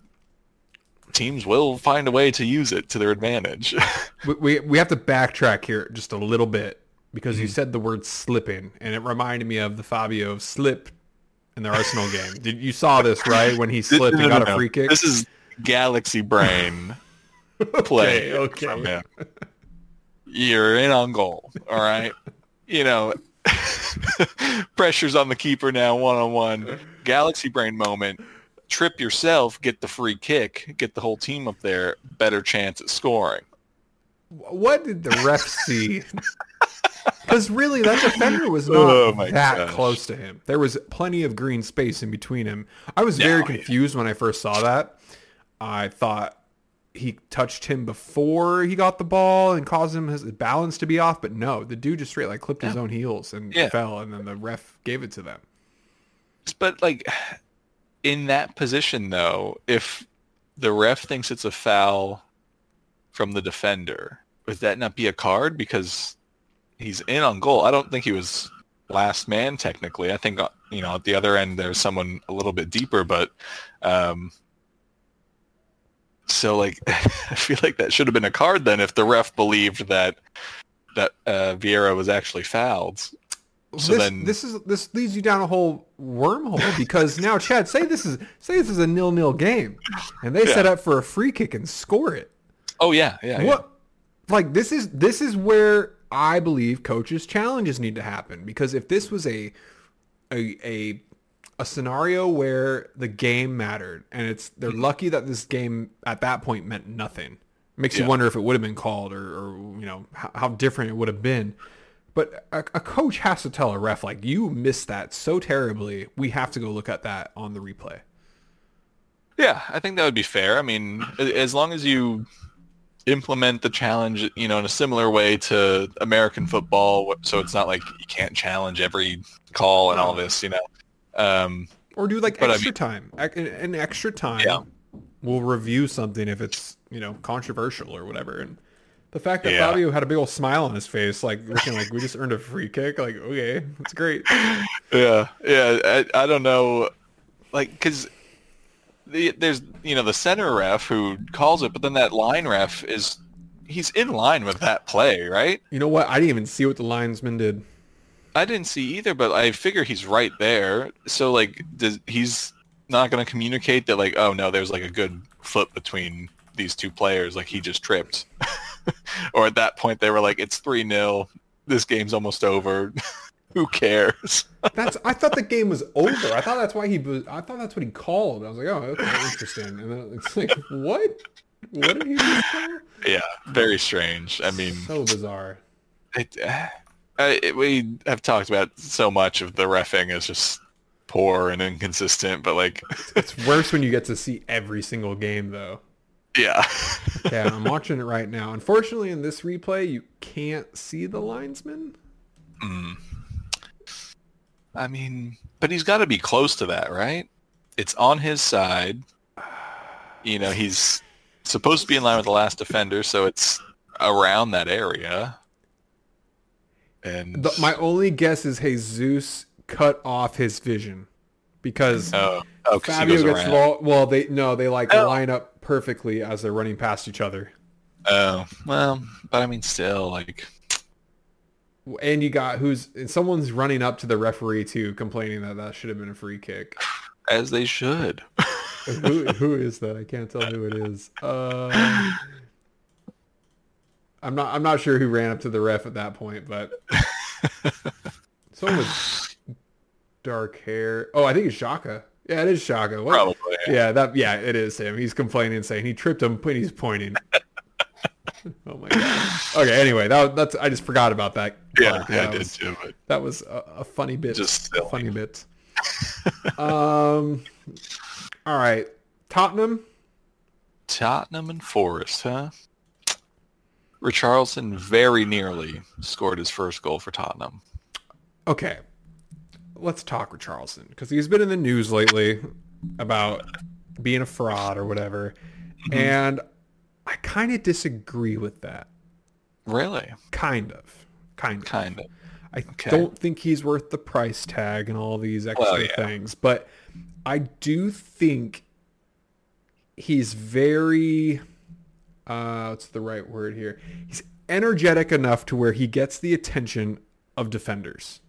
teams will find a way to use it to their advantage. (laughs) We, we we have to backtrack here just a little bit because you hmm. said the word slipping and it reminded me of the Fabio slip in the Arsenal (laughs) game. Did you saw this right when he slipped No, and got no. a free kick? This is Galaxy Brain (laughs) play. okay. him. You're in on goal. All right. you know, pressure's on the keeper now, one on one. Galaxy Brain moment. Trip yourself, get the free kick, get the whole team up there. Better chance at scoring. What did the ref (laughs) see? (laughs) Because really, that defender was not Oh that gosh. close to him. There was plenty of green space in between him. I was very oh, Yeah. confused when I first saw that. I thought he touched him before he got the ball and caused him his balance to be off, but no, the dude just straight like clipped his own heels and Yeah. fell, and then the ref gave it to them. But like in that position though, if the ref thinks it's a foul from the defender, would that not be a card because he's in on goal? I don't think he was last man technically. I think uh, you know at the other end there's someone a little bit deeper, but um so like (laughs) I feel like that should have been a card then if the ref believed that that uh, Vieira was actually fouled. So this, then- this is this leads you down a whole wormhole (laughs) because now Chad say this is say this is a nil nil game, and they Yeah. set up for a free kick and score it. Oh yeah, yeah. yeah. What? Like this is this is where I believe coaches' challenges need to happen because if this was a a a a scenario where the game mattered and it's they're mm-hmm. lucky that this game at that point meant nothing. Makes you wonder if it would have been called or, or you know how, how different it would have been. But a, a coach has to tell a ref like you missed that so terribly. We have to go look at that on the replay. Yeah, I think that would be fair. I mean, as long as you implement the challenge, you know, in a similar way to American football, so it's not like you can't challenge every call and all this, you know. Um, Or do like But I extra mean- time. An an extra time. Yeah. We'll review something if it's, you know, controversial or whatever. And the fact that Yeah. Fabio had a big old smile on his face, like looking like we just earned a free kick, like, okay, that's great. (laughs) yeah, yeah. I, I don't know, like, because the, there's, you know, the center ref who calls it, but then that line ref is, he's in line with that play, right? You know what? I didn't even see what the linesman did. I didn't see either, but I figure he's right there. So like, does he's not going to communicate that like, oh no, there's like a good foot between these two players, like he just tripped, (laughs) (laughs) or at that point they were like, it's three 0 this game's almost over. (laughs) Who cares? That's I thought the game was (laughs) over. I thought that's why he I thought that's what he called. I was like, oh, okay, interesting. And then it's like, what? What did he call? yeah, very strange. I mean, So bizarre. it, uh, it, we have talked about so much of the refing is just poor and inconsistent, but like, It's worse when you get to see every single game though. Yeah. (laughs) Yeah, I'm watching it right now. Unfortunately, in this replay, you can't see the linesman. Hmm. I mean, but he's got to be close to that, right? It's on his side. You know, he's supposed to be in line with the last defender, so it's around that area. And The, my only guess is Jesus cut off his vision because oh, oh, Fabio gets around. well. They no, they like Oh. line up perfectly as they're running past each other. Oh, well, but I mean, still, like, And you got who's and someone's running up to the referee too, complaining that that should have been a free kick. as they should. who, who is that? I can't tell who it is. Uh, (laughs) I'm not. I'm not sure who ran up to the ref at that point, but (laughs) someone with dark hair. Oh, I think it's Xhaka. Yeah, it is Xhaka. What? Probably. Yeah, that. Yeah, it is him. He's complaining, saying he tripped him, but he's pointing. (laughs) oh my god. Okay. Anyway, that that's. I just forgot about that. Yeah, part. yeah, I that did was, too. But that was a, a funny bit. Just a silly. funny bit. (laughs) um. All right, Tottenham. Tottenham and Forest, huh? Richarlison very nearly scored his first goal for Tottenham. Okay, let's talk Richarlison because he's been in the news lately about being a fraud or whatever, and I kind of disagree with that. Really? Kind of, kind of. Kind of. I Okay. don't think he's worth the price tag and all these extra Well, yeah. things, but I do think he's very uh what's the right word here? He's energetic enough to where he gets the attention of defenders.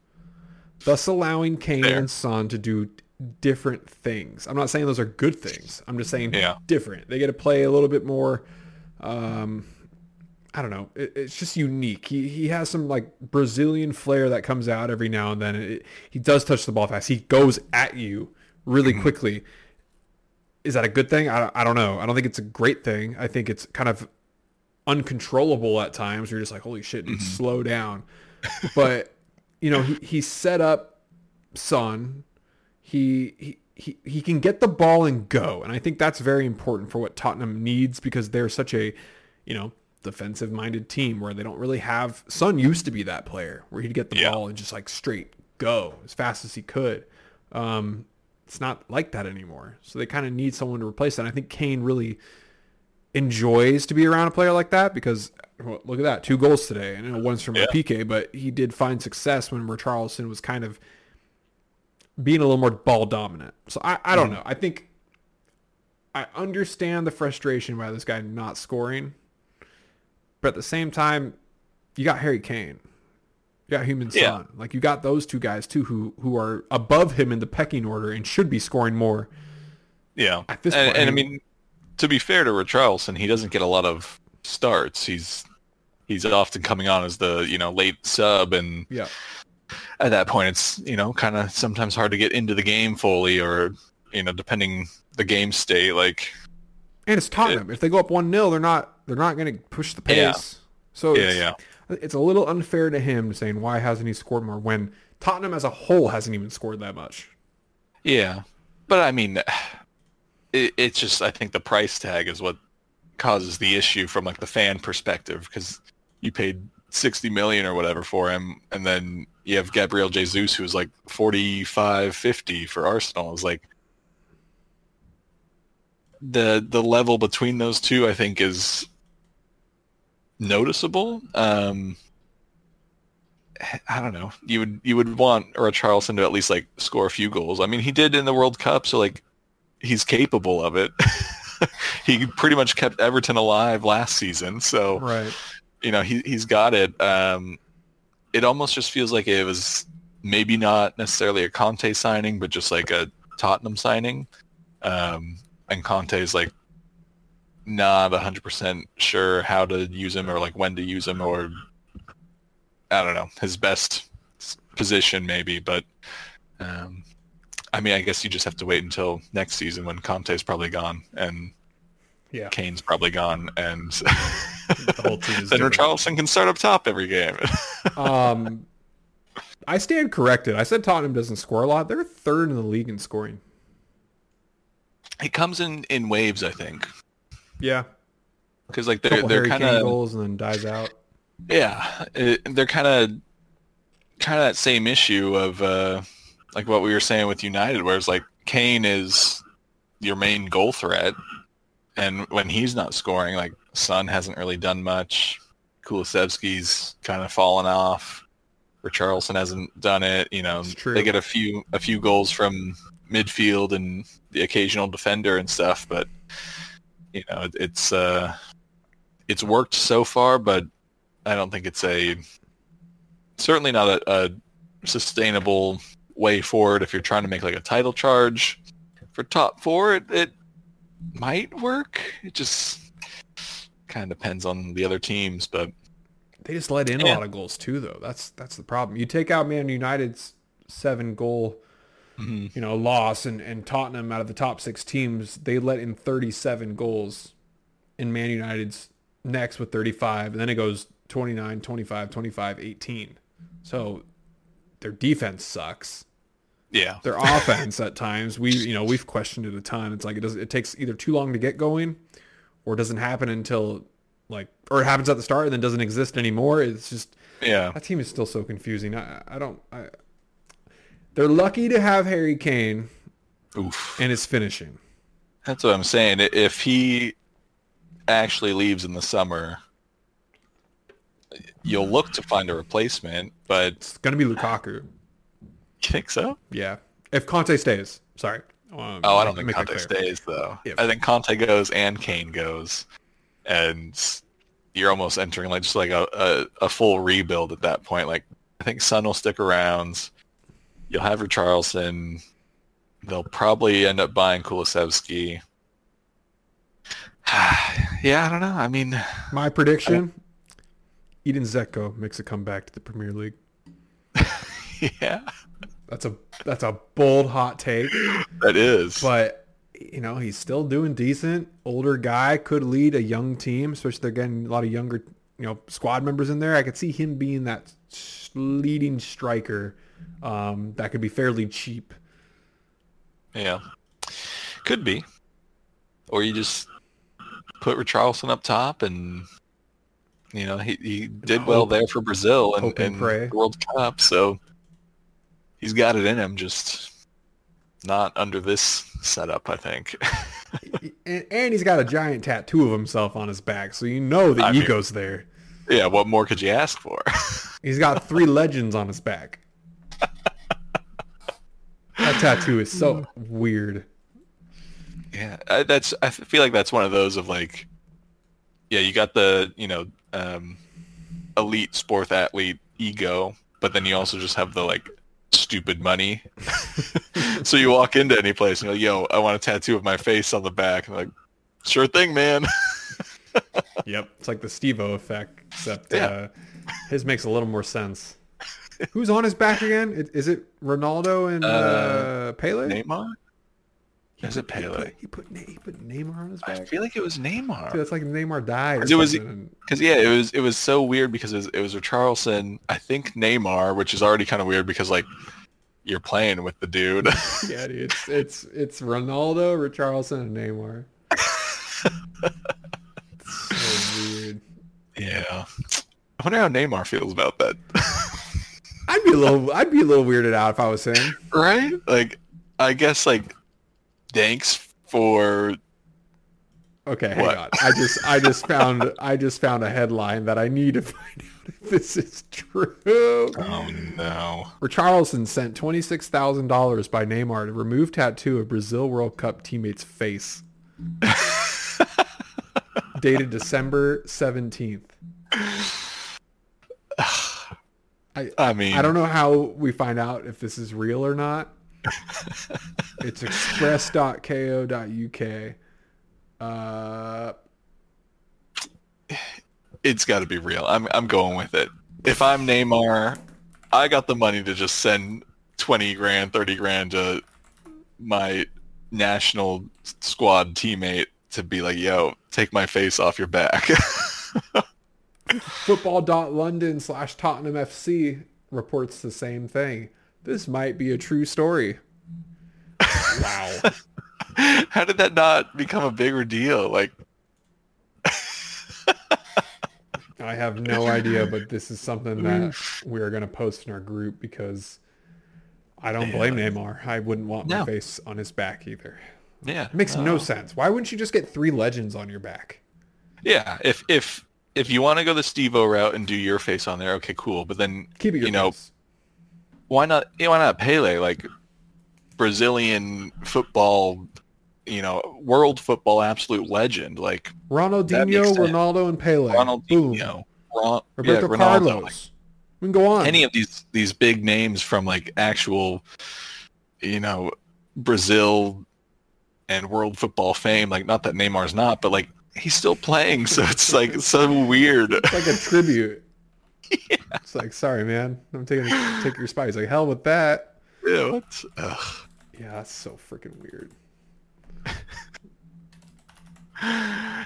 Thus allowing Kane Fair. and Son to do different things. I'm not saying those are good things. I'm just saying Yeah. different. They get to play a little bit more um I don't know. It, it's just unique. He he has some like Brazilian flair that comes out every now and then. It, he does touch the ball fast. He goes at you really quickly. Is that a good thing? I, I don't know. I don't think it's a great thing. I think it's kind of uncontrollable at times. You're just like, holy shit, dude, slow down. but you know, he, he set up Son. He, he he he can get the ball and go, and I think that's very important for what Tottenham needs because they're such a, you know, defensive minded team where they don't really have. Son used to be that player where he'd get the Yeah. ball and just like straight go as fast as he could. Um, it's not like that anymore, so they kind of need someone to replace that. And I think Kane really enjoys to be around a player like that because look at that, two goals today, and one's from Yeah. a PK, but he did find success when Richarlison was kind of being a little more ball dominant. So I, I don't mm-hmm. know. I think I understand the frustration by this guy not scoring, but at the same time, you got Harry Kane. You got Heung-min Yeah. Son. Like you got those two guys too who who are above him in the pecking order and should be scoring more. Yeah, At this and, point, and I I mean, to be fair to Richarlison, he doesn't get a lot of starts. He's he's often coming on as the you know late sub, and Yeah. at that point, it's you know kind of sometimes hard to get into the game fully, or you know depending the game state. Like And it's Tottenham. if they go up one 0 they're not they're not going to push the pace. Yeah. So Yeah, it's, yeah. it's a little unfair to him saying why hasn't he scored more when Tottenham as a whole hasn't even scored that much. yeah, but I mean, (sighs) it, it's just I think the price tag is what causes the issue from like the fan perspective because you paid 60 million or whatever for him and then you have Gabriel Jesus who's like 45 50 for Arsenal is like the the level between those two I think is noticeable um I don't know. You would you would want Richarlison to at least like score a few goals. I mean, he did in the World Cup, so like he's capable of it. (laughs) (laughs) he pretty much kept Everton alive last season, so Right. you know he he's got it. Um, it almost just feels like it was maybe not necessarily a Conte signing, but just like a Tottenham signing. Um, and Conte's like not hundred percent sure how to use him or like when to use him or I don't know his best position maybe, but um, I mean I guess you just have to wait until next season when Conte's probably gone and Yeah. Kane's probably gone and The whole team is (laughs) then different. Richarlison can start up top every game. (laughs) Um I stand corrected. I said Tottenham doesn't score a lot. They're third in the league in scoring. it comes in in waves, I think, Yeah. because like they're they're kind of goals and then dies out. yeah, it, they're kind of kind of that same issue of uh, like what we were saying with United, where it's like Kane is your main goal threat, and when he's not scoring, like Son hasn't really done much. Kulusevski's kind of fallen off. Richarlison hasn't done it. You know, they get a few a few goals from midfield and the occasional defender and stuff, but you know, it, it's uh, it's worked so far, but I don't think it's a certainly not a, a sustainable way forward if you're trying to make like a title charge for top four. It, it might work. It just kind of depends on the other teams, but They just let in a lot of goals too, though. That's that's the problem. You take out Man United's seven goal, mm-hmm. you know, loss, and and Tottenham out of the top six teams, they let in 37 goals, in Man United's next with 35, and then it goes 29, 25, 25, 18. So their defense sucks. yeah, Their offense at times, we you know we've questioned it a ton. It's like it does it takes either too long to get going, or it doesn't happen until like, or it happens at the start and then doesn't exist anymore. It's just yeah, that team is still so confusing. I, I don't. I, they're lucky to have Harry Kane oof. and his finishing. That's what I'm saying. If he actually leaves in the summer, you'll look to find a replacement, but It's gonna be Lukaku. you think so? Yeah, if Conte stays. Sorry. Um, Oh, I don't think Conte stays though. If- I think Conte goes and Kane goes, and you're almost entering like just like a, a, a full rebuild at that point. Like I think Son will stick around. You'll have Richarlison. They'll probably end up buying Kulusevski. (sighs) yeah, I don't know. I mean, My prediction: Edin Dzeko makes a comeback to the Premier League. (laughs) yeah, That's a that's a bold hot take, that is. but you know he's still doing decent. Older guy could lead a young team, especially they're getting a lot of younger you know squad members in there, I could see him being that leading striker um, that could be fairly cheap. Yeah. Could be. Or you just put Richarlison up top and you know, he, he did well there for Brazil and, and and. World Cup, so he's got it in him, just not under this setup, I think. (laughs) and, and he's got a giant tattoo of himself on his back, so you know the I mean- ego's there. yeah, what more could you ask for? (laughs) He's got three legends on his back. That tattoo is so weird. Yeah, I, that's. I feel like that's one of those of like, yeah, you got the you know um, elite sport athlete ego, but then you also just have the like stupid money. (laughs) so you walk into any place and you're like, yo, I want a tattoo of my face on the back. And like, sure thing, man. (laughs) Yep, it's like the Steve-O effect, except Yeah. uh, his makes a little more sense. Who's on his back again? Is- Is it Ronaldo and uh, Uh, Pele? Neymar? Is it He Pele? put, he put, he put Neymar on his back. I feel like it was Neymar. Dude, that's like Neymar died. 'Cause it was- Because yeah, it was it was so weird because it was, it was Richarlison, I think Neymar, which is already kind of weird because like you're playing with the dude. (laughs) yeah, dude, it's it's it's Ronaldo, Richarlison, and Neymar. It's so weird. yeah, I wonder how Neymar feels about that. I'd be a little I'd be a little weirded out if I was him. (laughs) right? Like, I guess like thanks for Okay, hang What? on. I just I just found I just found a headline that I need to (laughs) find out if this is true. oh no, Richarlison sent twenty six thousand dollars by Neymar to remove tattoo of Brazil World Cup teammate's face. (laughs) Dated December seventeenth. (sighs) I mean, I don't know how we find out if this is real or not. It's express.co.uk. Uh, it's got to be real. I'm I'm going with it. If I'm Neymar, I got the money to just send twenty grand, thirty grand to my national squad teammate to be like, "Yo, take my face off your back." (laughs) football.london slash Tottenham FC reports the same thing. This might be a true story. Wow. (laughs) How did that not become a bigger deal? Like, I have no idea, but this is something that we're going to post in our group because I don't blame Neymar. I wouldn't want my face on his back either. yeah, It makes no uh, sense. Why wouldn't you just get three legends on your back? Yeah, if if if you want to go the Steve-O route and do your face on there, okay, cool. But then Keep it your you know, face. Why not? Why not Pele? Like Brazilian football, you know, world football absolute legend, like Ronaldinho. Ronaldo, and Pele. Ronaldinho, Ron, Roberto yeah, Ronaldo, Carlos. like, we can go on. any of these these big names from like actual, you know, Brazil and world football fame. Like, not that Neymar's not, but like he's still playing, so it's like so weird. It's like a tribute. (laughs) It's like, sorry, man. I'm taking take your spot. He's like, hell with that. Yeah, what? Ugh. Yeah, that's so freaking weird.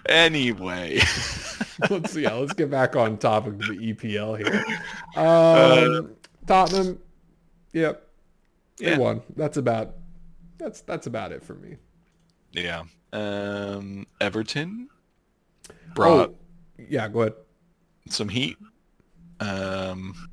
Anyway, (laughs) let's yeah, let's get back on topic of the EPL here. (laughs) Um, Tottenham, yep, they Yeah. won. That's about that's that's about it for me. yeah. Um, Everton brought Oh, yeah, go ahead. some heat. Um,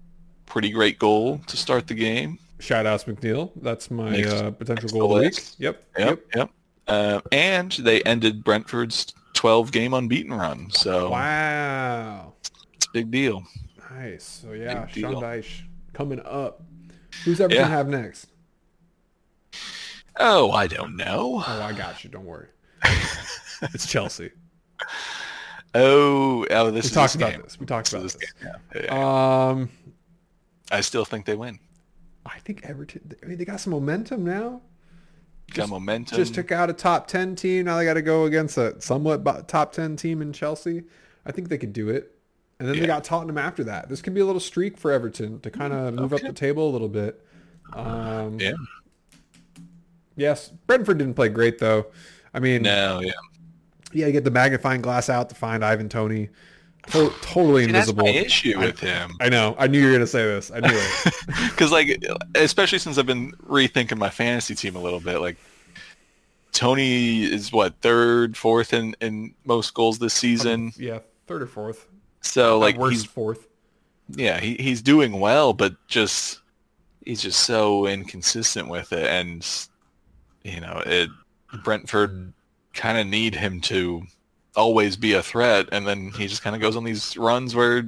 pretty great goal to start the game. Shout outs McNeil. That's my uh, potential goal of the week. Yep. Yep, yep. Uh, and they ended Brentford's 12 game unbeaten run. So Wow. it's a big deal. Nice. So yeah, Big Sean deal. Dyche coming up. Who's Everton Yeah. have next? Oh, I don't know. Oh, I got you. Don't worry. (laughs) it's Chelsea. Oh, oh, this We is talked about game. this. We talked about this. this. Yeah. Yeah, yeah. Um, I still think they win. I think Everton. I mean, they got some momentum now. Got momentum. Just took out a top ten team. Now they got to go against a somewhat top ten team in Chelsea. I think they could do it. And then they got Tottenham after that. This could be a little streak for Everton to kind of move Okay. up the table a little bit. Um, yeah. Yes, Brentford didn't play great though. I mean, No, yeah. Yeah, you get the magnifying glass out to find Ivan Toney. To- totally See, that's invisible. my issue I- with him. I know. I knew you were gonna say this. I knew it. (laughs) Because like, especially since I've been rethinking my fantasy team a little bit, like Tony is what third, fourth in in most goals this um, season. yeah, third or fourth. So like worst, he's fourth. yeah he, he's doing well, but just he's just so inconsistent with it, and you know it. Brentford kind of need him to always be a threat, and then he just kind of goes on these runs where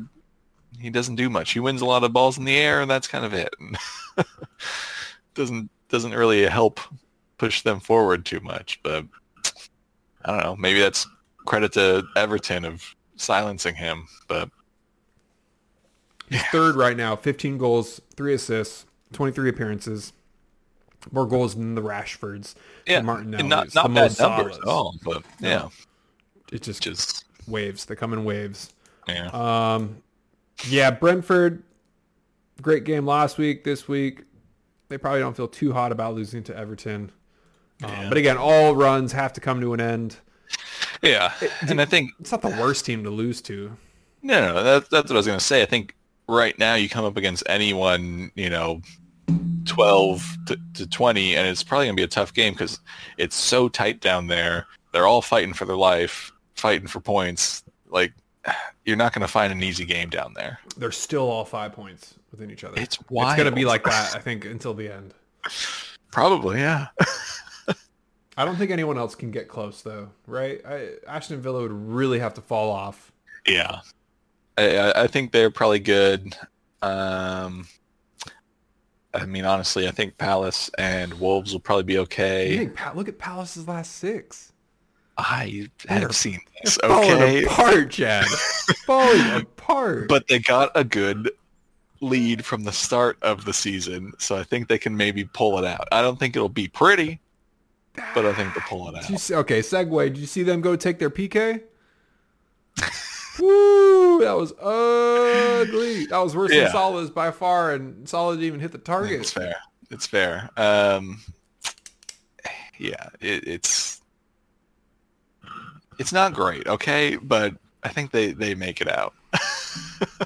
he doesn't do much. He wins a lot of balls in the air, and that's kind of it. (laughs) doesn't doesn't really help push them forward too much. But I don't know. Maybe that's credit to Everton of silencing him. But He's third right now. 15 goals, three assists, 23 appearances. More goals than the Rashfords, yeah, the Martinellis, and not the not Mo bad numbers at all. But yeah, it just just waves. They come in waves. yeah. Um, yeah, Brentford, great game last week. This week, they probably don't feel too hot about losing to Everton. Um, Yeah. But again, all runs have to come to an end. yeah, and I think It's not the worst team to lose to. No, no, that's that's what I was gonna say. I think right now you come up against anyone, you know, twelve to, to twenty, and it's probably gonna be a tough game because it's so tight down there. They're all fighting for their life, fighting for points. Like (sighs) you're not gonna find an easy game down there. They're still all five points within each other. It's It's going to be like that, (laughs) I think, until the end. Probably, yeah. (laughs) I don't think anyone else can get close, though, right? I, Ashton Villa would really have to fall off. yeah. I, I- I think they're probably good. Um, I mean, honestly, I think Palace and Wolves will probably be You okay. think Pa- look at Palace's last six. I They're- have seen this. They're falling Okay, apart, Chad. (laughs) falling apart. but they got a good lead from the start of the season, so I think they can maybe pull it out. I don't think it'll be pretty, but I think they'll pull it out. see, okay, segue. Did you see them go take their PK? (laughs) Woo! That was ugly. That was worse Yeah. than Salah's by far, and Salah didn't even hit the target. It's fair. It's fair. Um, yeah, it, it's it's not great, okay, but I think they they make it out. (laughs)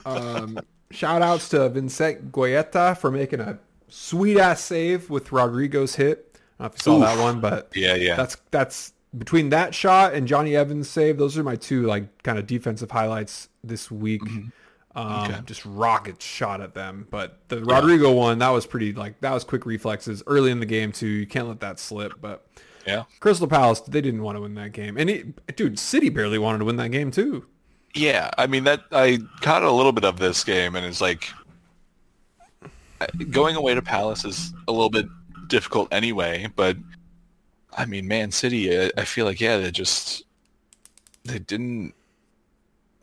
Um, shout outs to Vincent Guaita for making a sweet ass save with Rodrigo's hit. I don't know if you saw Oof. that one, but Yeah, yeah. that's that's between that shot and Jonny Evans save. Those are my two like kind of defensive highlights this week. Um, Okay. Just rocket shot at them, but the Rodrigo one that was pretty like that was quick reflexes early in the game too. You can't let that slip. But yeah. Crystal Palace they didn't want to win that game, and he, dude, City barely wanted to win that game too. Yeah, I mean that I caught a little bit of this game, and it's like going away to Palace is a little bit difficult anyway. But I mean, Man City, I, I feel like yeah, they just they didn't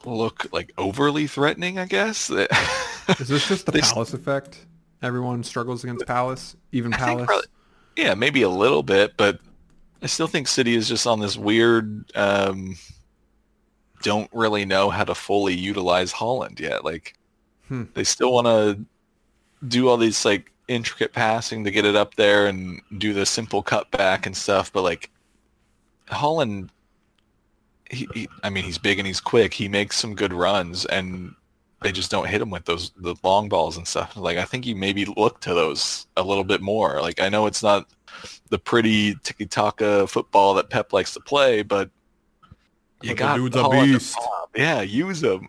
look like overly threatening. I guess. (laughs) Is this just the They Palace effect? Everyone struggles against Palace, even I Palace. probably- yeah, maybe a little bit, but I still think City is just on this weird. Um, don't really know how to fully utilize Haaland yet. Like Hmm. they still want to do all these like intricate passing to get it up there and do the simple cutback and stuff, but like Haaland, he, he, I mean, he's big and he's quick. He makes some good runs, and they just don't hit him with those the long balls and stuff. Like I think you maybe look to those a little bit more. Like I know it's not the pretty tiki taka football that Pep likes to play, but you But the got dude's a Haaland beast. Yeah, use him.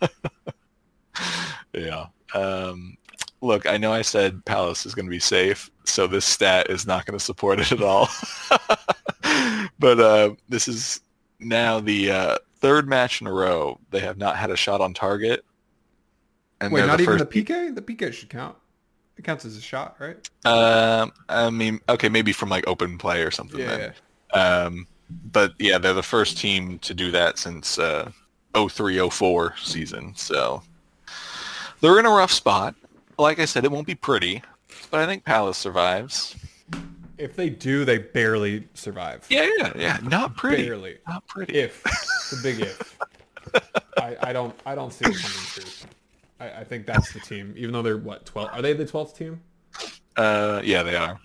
(laughs) yeah. Um, look, I know I said Palace is going to be safe, so this stat is not going to support it at all. (laughs) but uh, this is now the uh, third match in a row they have not had a shot on target. And Wait, not the even first the PK? The PK should count. It counts as a shot, right? Um, I mean, okay, maybe from like open play or something. then. Um, but yeah, they're the first team to do that since uh, 03-04 season. So they're in a rough spot. Like I said, it won't be pretty, but I think Palace survives. If they do, they barely survive. Yeah, yeah, yeah. Not pretty. Barely. Not pretty. If. A big if. (laughs) I, I don't I don't see it coming true. I, I think that's the team. Even though they're what, twelve are they the twelfth team? Uh, yeah, they are.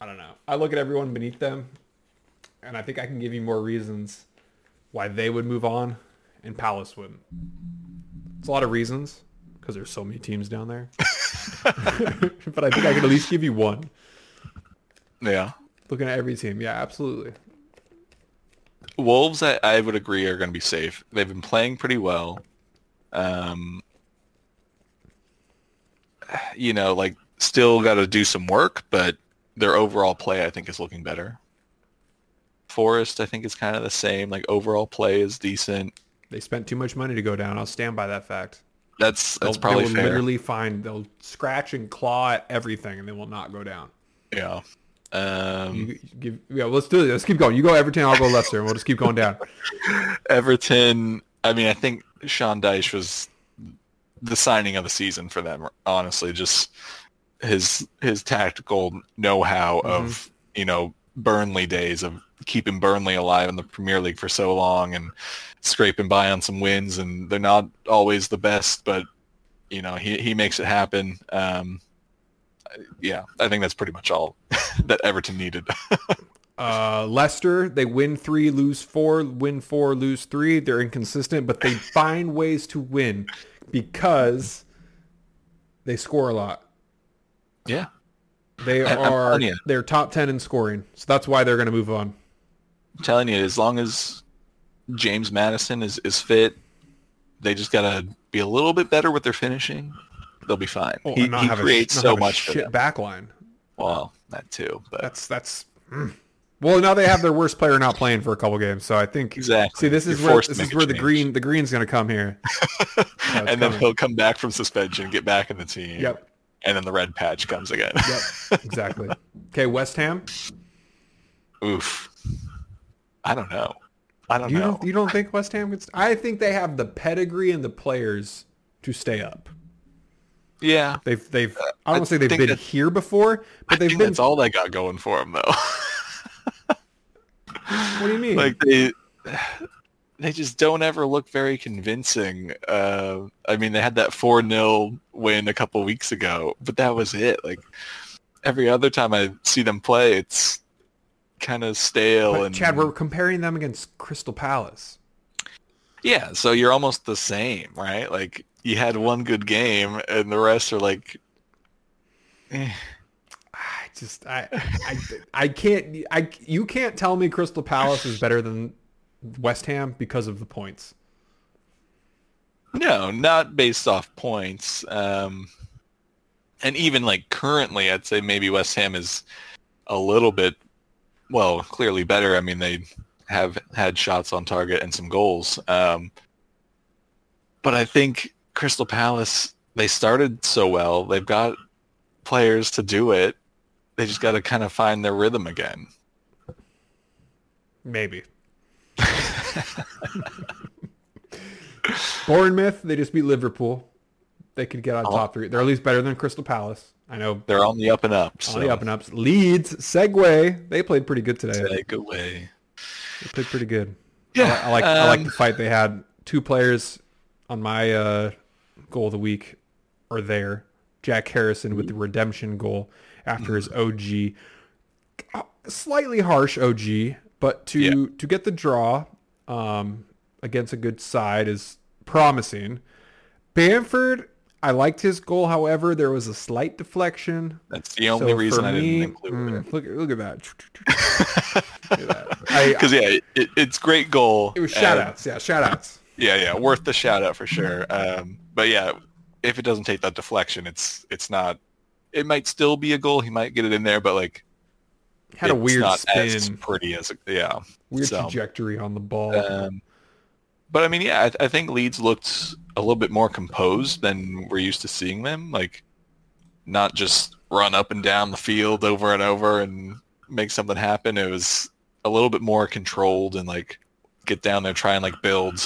I don't know. I look at everyone beneath them and I think I can give you more reasons why they would move on and Palace wouldn't. It's a lot of reasons because there's so many teams down there. (laughs) but I think I could at least give you one. Yeah. Looking at every team, yeah, absolutely. Wolves, I, I would agree, are going to be safe. They've been playing pretty well. Um, you know, like still got to do some work, but their overall play, I think, is looking better. Forest, I think, is kind of the same. Like overall play is decent. They spent too much money to go down. I'll stand by that fact. That's that's they'll, probably they will fair. literally find they'll scratch and claw at everything, and they will not go down. Yeah. Um, You give, yeah, let's do it. Let's keep going. You go Everton, I'll go Leicester, and we'll just keep going down. (laughs) Everton. I mean, I think Sean Dyche was the signing of the season for them. Honestly, just his his tactical know-how of you know Burnley days of keeping Burnley alive in the Premier League for so long and scraping by on some wins, and they're not always the best, but you know he he makes it happen. Um, yeah, I think that's pretty much all (laughs) that Everton needed. (laughs) Uh, Leicester, they win three, lose four, win four, lose three. They're inconsistent, but they (laughs) find ways to win because they score a lot. yeah, They are they're top ten in scoring, so that's why they're going to move on. I'm telling you, as long as James Maddison is, is fit, they just gotta be a little bit better with their finishing. They'll be fine. Oh, he not he have a- creates not so have a much for shit them. back line. Well, that too, but That's that's. mm. Well, now they have their worst player not playing for a couple games, so I think exactly. See, this is You're where this is where the change. green the green's going to come here. (laughs) It's and then coming. he'll come back from suspension, get back in the team. Yep. And then the red patch comes again. Yep. Exactly. (laughs) Okay, West Ham. Oof. I don't know. I don't You know. don't you don't think West Ham could? st- I think they have the pedigree and the players to stay up. yeah. They've they've I I don't want to say they've been that- here before, but I they've think been. that's all they got going for them, though. (laughs) What do you mean? like they they just don't ever look very convincing. Uh, I mean, they had that four 0 win a couple weeks ago, but that was it. Like every other time I see them play, it's kind of stale But and Chad, we're comparing them against Crystal Palace. yeah. So you're almost the same, right? Like you had one good game, and the rest are like. eh. I just I I I can't I you can't tell me Crystal Palace is better than West Ham because of the points. No, not based off points. Um, and even like currently, I'd say maybe West Ham is a little bit, well, clearly better. I mean, they have had shots on target and some goals. Um, but I think Crystal Palace, they started so well. They've got players to do it. They just got to kind of find their rhythm again. Maybe. (laughs) Bournemouth, they just beat Liverpool. They could get on Oh. top three. They're at least better than Crystal Palace. I know They're on the up and up. So the up and ups. Leeds, segue, they played pretty good today. take away. They played pretty good. Yeah, I, like I like um, the fight they had. Two players on my uh, goal of the week are there. Jack Harrison with the redemption goal after his OG, Uh, slightly harsh OG, but to Yeah. to get the draw um, against a good side is promising. Bamford, I liked his goal. However, there was a slight deflection. That's the only So reason I didn't me, include it. mm, Look, look at that. (laughs) Look at that. Because yeah, it, it's great goal. it was shout outs. Yeah, shout outs. Yeah, yeah, worth the shout out for sure. Um, but yeah, if it doesn't take that deflection, it's it's not. It might still be a goal. He might get it in there, but like Had a weird not as spin, pretty as a, yeah. weird so, trajectory on the ball. Um, but I mean, yeah, I, I think Leeds looked a little bit more composed than we're used to seeing them. Like, not just run up and down the field over and over and make something happen. It was a little bit more controlled and like get down there, try and like build.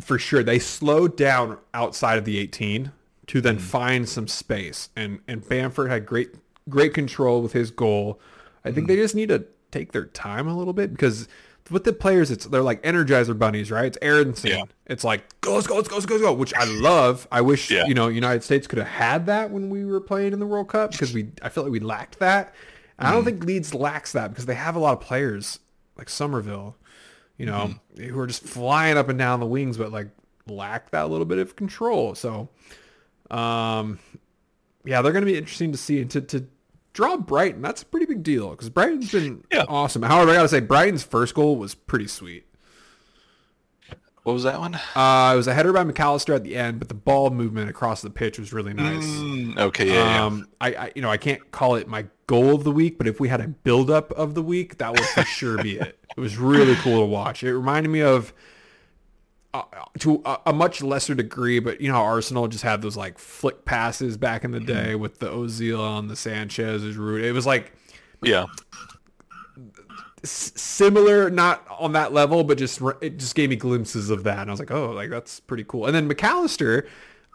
For sure, they slowed down outside of the 18 to then Mm. find some space, and and Bamford had great great control with his goal. I think they just need to take their time a little bit because with the players, it's they're like Energizer bunnies, right? It's Aaronson. Yeah. It's like go, let's go, let's go, let's go, let's go, which I love. I wish Yeah. you know United States could have had that when we were playing in the World Cup because we I feel like we lacked that. And I Mm. don't think Leeds lacks that because they have a lot of players like Summerville you know, who are just flying up and down the wings, but like lack that little bit of control. So, um, yeah, they're going to be interesting to see and to, to draw Brighton. That's a pretty big deal because Brighton's been Yeah. awesome. However, I got to say Brighton's first goal was pretty sweet. What was that one? Uh, it was a header by Mac Allister at the end, but the ball movement across the pitch was really nice. Mm, okay, yeah, yeah. Um, I, I, you know, I can't call it my goal of the week, but if we had a build-up of the week, that would for sure be it. It was really cool to watch. It reminded me of, uh, to a, a much lesser degree, but you know, how Arsenal just had those like flick passes back in the day with the Ozil and the Sanchez. And it was like yeah. similar, not on that level, but just it just gave me glimpses of that, and I was like, oh, like that's pretty cool. And then Mac Allister,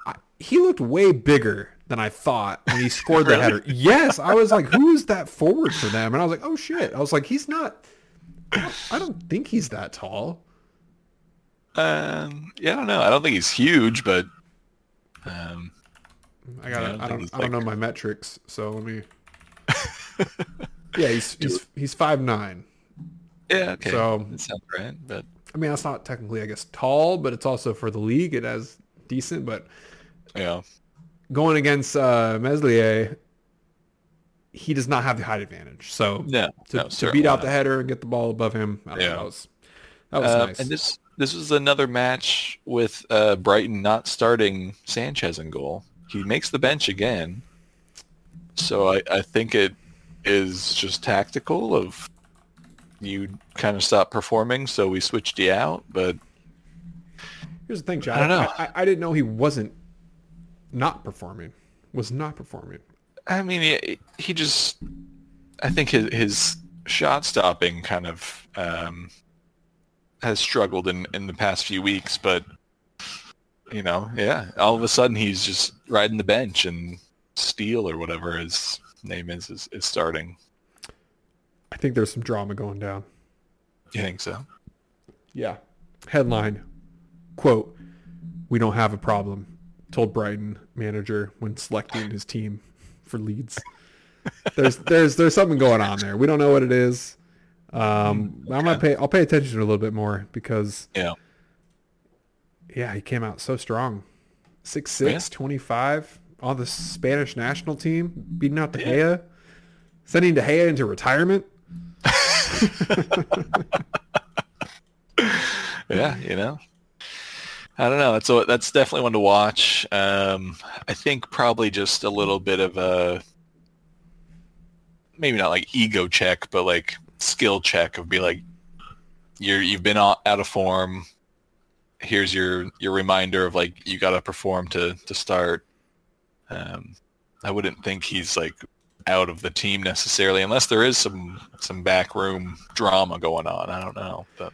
I, he looked way bigger than I thought when he (laughs) scored the header. Yes, I was like, who is that forward for them? And I was like, oh shit. I was like, he's not. I don't think he's that tall. Um, yeah, I don't know. I don't think he's huge, but um, I got. Yeah, I don't I don't. I don't know my metrics, so let me. yeah, he's he's he's five nine. (laughs) yeah, okay. So- that sounds right. But I mean, that's not technically, I guess, tall, but it's also for the league. It has decent, but yeah, going against uh, Meslier, he does not have the height advantage. So no, to, no, to beat out not. the header and get the ball above him, I don't know, Yeah. that was that was Uh, nice. And this this was another match with uh, Brighton not starting Sanchez in goal. He makes the bench again. So I, I think it is just tactical of you kind of stopped performing, so we switched you out. But Here's the thing, Chad. I don't know. I, I, I didn't know he wasn't not performing. Was not performing. I mean, he, he just I think his his shot stopping kind of um, has struggled in in the past few weeks, but you know, yeah, all of a sudden he's just riding the bench and Steele or whatever his name is is, is starting. I think there's some drama going down. You think so? Yeah. Headline, quote, we don't have a problem, told Brighton manager when selecting his team for Leeds. There's there's there's something going on there. We don't know what it is. Um, I'm gonna pay I'll pay attention to it a little bit more because Yeah. yeah, he came out so strong. 6'6", 25 on the Spanish national team, beating out De Gea, sending De Gea into retirement. (laughs) Yeah, you know. I don't know. That's a, that's definitely one to watch. Um, I think probably just a little bit of a maybe not like ego check, but like skill check of be like you're you've been out of form. Here's your your reminder of like you got to perform to to start. Um, I wouldn't think he's like out of the team necessarily, unless there is some some backroom drama going on. I don't know, but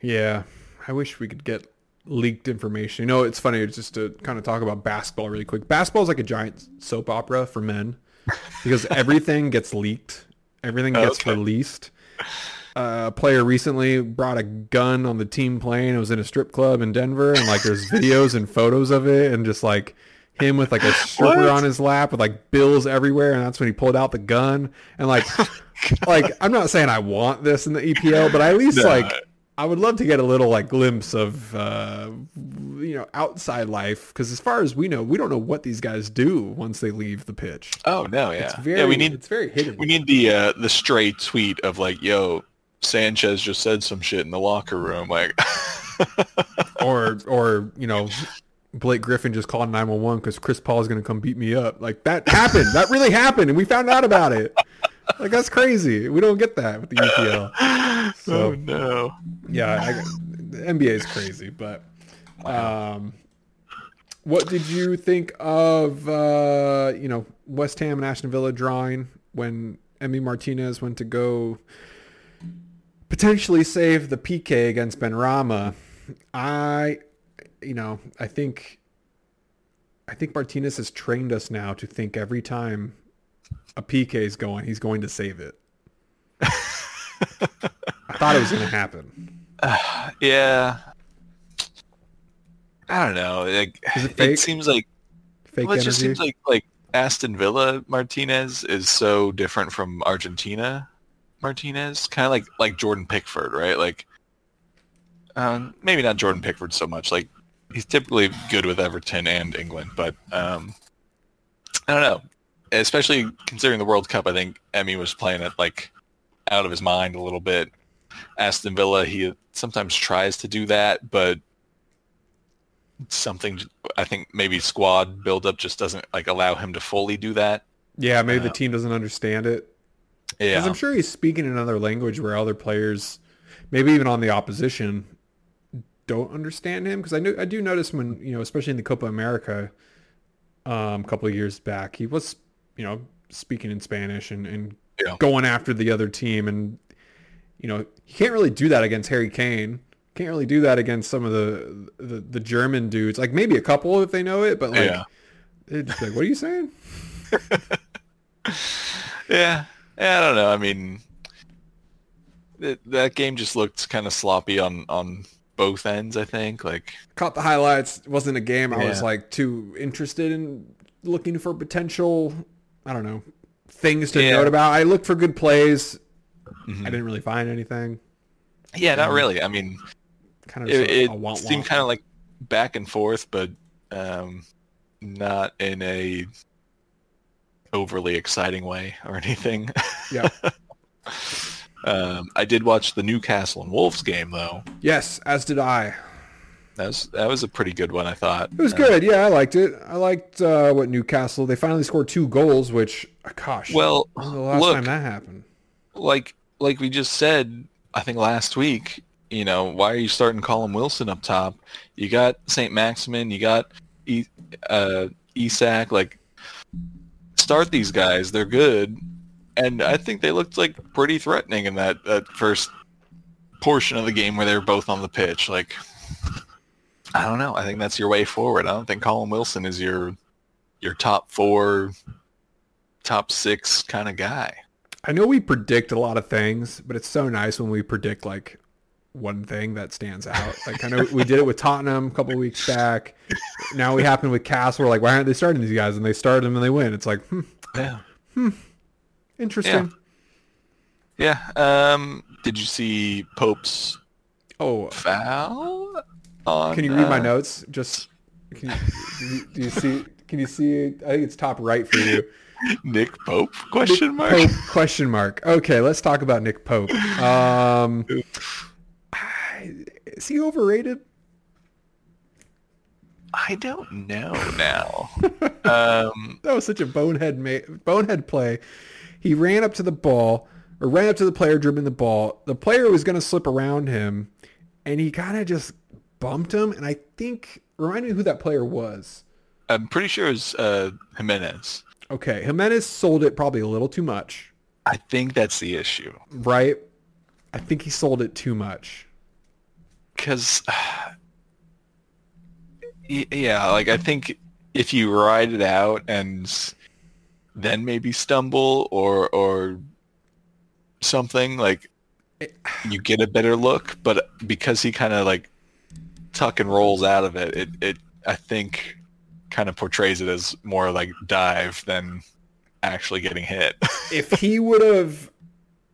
Yeah, I wish we could get leaked information. You know, it's funny just to kind of talk about basketball really quick. Basketball is like a giant soap opera for men because everything gets leaked, everything gets Okay. released. Uh, a player recently brought a gun on the team plane. It was in a strip club in Denver, and like there's (laughs) videos and photos of it, and just like him with like a stripper What? on his lap with like bills everywhere, and that's when he pulled out the gun. And like, (laughs) like I'm not saying I want this in the EPL, but I at least No. like I would love to get a little like glimpse of uh, you know outside life because as far as we know, we don't know what these guys do once they leave the pitch. oh no, yeah, It's very, yeah. We need it's very hidden. We need the uh, the stray tweet of like, "Yo, Sanchez just said some shit in the locker room." Like, (laughs) or or you know Blake Griffin just called 911 because Chris Paul is going to come beat me up. Like that happened. that really happened, and we found out about it. Like that's crazy. We don't get that with the UPL. (laughs) So oh no. yeah, I, the NBA is crazy. But um, what did you think of uh, you know West Ham and Aston Villa drawing when Emi Martinez went to go potentially save the PK against Benrahma? I, you know, I think I think Martinez has trained us now to think every time a PK is going, he's going to save it. I thought it was going to happen. (sighs) Yeah. I don't know. Like, it it, seems like Fake well, it energy. just seems like like Aston Villa Martinez is so different from Argentina Martinez. Kind of like like Jordan Pickford, right? Like um, maybe not Jordan Pickford so much. Like he's typically good with Everton and England, but um, I don't know. Especially considering the World Cup, I think Emi was playing it like out of his mind a little bit. Aston Villa, he sometimes tries to do that, but something I think maybe squad buildup just doesn't like allow him to fully do that. Yeah, maybe Uh, the team doesn't understand it. Because Yeah, I'm sure he's speaking another language where other players, maybe even on the opposition, don't understand him. Because I know I do notice when you know, especially in the Copa America, um, a couple of years back, he was you know speaking in Spanish and and Yeah. going after the other team, and you know he can't really do that against Harry Kane. Can't really do that against some of the the, the German dudes. Like maybe a couple if they know it, but like, Yeah. it's like, what are you saying? (laughs) (laughs) yeah, yeah. I don't know. I mean, it, that game just looked kind of sloppy on on both ends. I think like caught the highlights. It wasn't a game I was like too interested in looking for potential. I don't know things to Yeah. note about. I looked for good plays. Mhm. I didn't really find anything. yeah, not really. I mean, Kind of it, just a, it seemed kind of like back and forth, but um, not in a overly exciting way or (laughs) anything. Yeah. (laughs) um, I did watch the Newcastle and Wolves game though. Yes, as did I. That was that was a pretty good one, I thought. It was Uh, good. Yeah, I liked it. I liked uh, what Newcastle. They finally scored two goals, which gosh, well, the last look, time that happened? like like we just said, I think last week, you know, why are you starting Callum Wilson up top? You got St. Maximin, you got e- uh, Isak, like start these guys. They're good. And I think they looked like pretty threatening in that, that first portion of the game where they were both on the pitch. Like, I don't know. I think that's your way forward. I don't think Callum Wilson is your your top four, top six kind of guy. I know we predict a lot of things, but it's so nice when we predict like one thing that stands out. Like I know (laughs) we did it with Tottenham a couple of weeks back. Now we happen with Castle. We're like, why aren't they starting these guys? And they start them and they win. It's like, hmm, Yeah. interesting. Yeah. Um, did you see Pope's Oh, foul? On, can you read my uh, notes? Just can you, do, you, see? Can you see? I think it's top right for you. Nick Pope? Question mark. Pope question mark. Okay, let's talk about Nick Pope. Um, is he overrated? I don't know (laughs) now. (laughs) um, That was such a bonehead ma- bonehead play. He ran up to the ball, or ran up to the player dribbling the ball. The player was going to slip around him, and he kind of just bumped him. And I think, remind me who that player was. I'm pretty sure it's uh, Jimenez. Okay, Jimenez sold it probably a little too much, I think that's the issue. right? I think he sold it too much. Because, (sighs) yeah, like I think if you ride it out and then maybe stumble or or something like you get a better look but because he kind of like tuck and rolls out of it it it i think kind of portrays it as more like dive than actually getting hit (laughs) if he would have,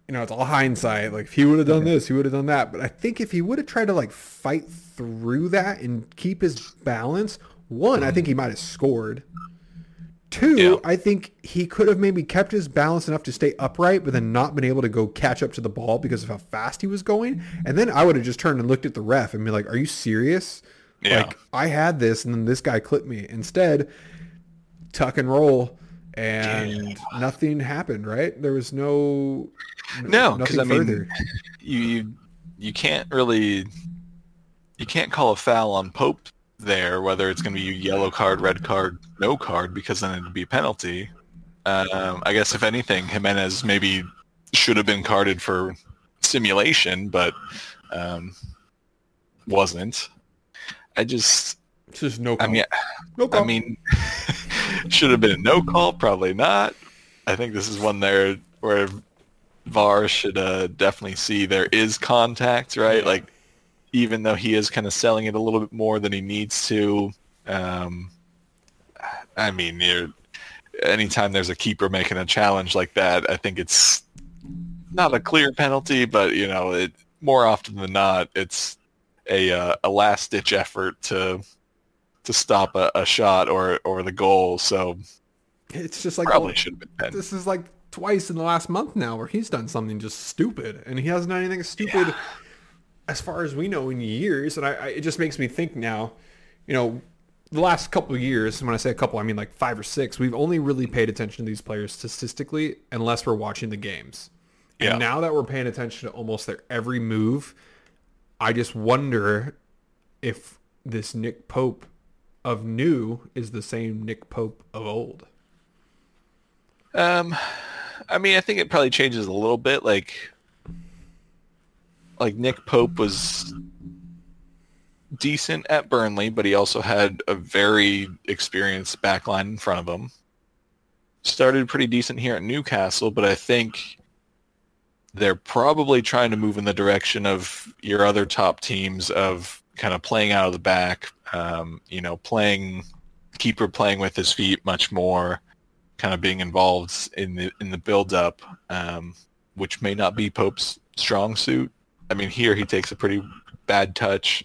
you know, it's all hindsight. Like if he would have done this, he would have done that. But I think if he would have tried to like fight through that and keep his balance, one, I think he might have scored. Two, Yeah. I think he could have maybe kept his balance enough to stay upright, but then not been able to go catch up to the ball because of how fast he was going. And then I would have just turned and looked at the ref and be like, "Are you serious? Yeah. Like I had this, and then this guy clipped me." Instead, tuck and roll, and nothing happened. Right? There was no No, nothing 'cause I mean, you you you can't really you can't call a foul on Pope there, whether it's going to be yellow card, red card, no card, because then it'd be a penalty. Um, I guess if anything, Jimenez maybe should have been carded for simulation, but um, wasn't. I just, It's just no. I mean, no call. I mean, (laughs) should have been a no call, probably not. I think this is one there where VAR should uh, definitely see there is contact, right? Like, even though he is kind of selling it a little bit more than he needs to. Um, I mean, you're, anytime there's a keeper making a challenge like that, I think it's not a clear penalty, but you know, it more often than not, it's a uh, a last ditch effort to to stop a, a shot or or the goal. So It's just like probably well, should have been this is like twice in the last month now where he's done something just stupid, and he hasn't done anything stupid as far as we know in years. And I, I it just makes me think now, you know, the last couple of years. When I say a couple, I mean like five or six. We've only really paid attention to these players statistically, unless we're watching the games. Yeah. And now that we're paying attention to almost their every move, I just wonder if this Nick Pope of new is the same Nick Pope of old. Um, I mean, I think it probably changes a little bit. Like, like Nick Pope was decent at Burnley, but he also had a very experienced backline in front of him. Started pretty decent here at Newcastle, but I think they're probably trying to move in the direction of your other top teams of kind of playing out of the back, um, you know, playing keeper playing with his feet much more, kind of being involved in the in the build up, um, which may not be Pope's strong suit. I mean, here he takes a pretty bad touch.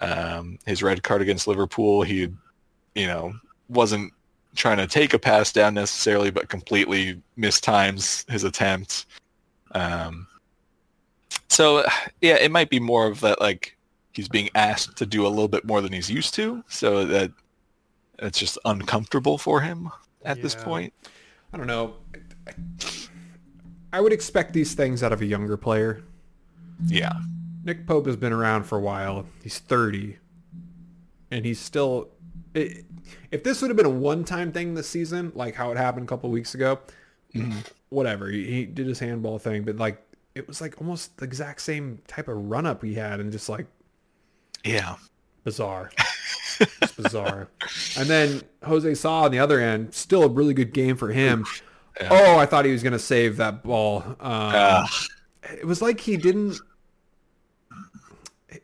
Um, his red card against Liverpool, he, you know, wasn't trying to take a pass down necessarily, but completely mistimes his attempt. Um, so yeah, it might be more of that like he's being asked to do a little bit more than he's used to, so that it's just uncomfortable for him at this point. I don't know. I would expect these things out of a younger player. Yeah, Nick Pope has been around for a while. He's 30. And he's still... It, if this would have been a one-time thing this season, like how it happened a couple weeks ago, whatever. He, he did his handball thing, but like it was like almost the exact same type of run-up he had and just like yeah, bizarre. (laughs) It's bizarre. And then Jose Sá on the other end, still a really good game for him. Yeah. Oh, I thought he was going to save that ball. Um, Ah. it was like he didn't.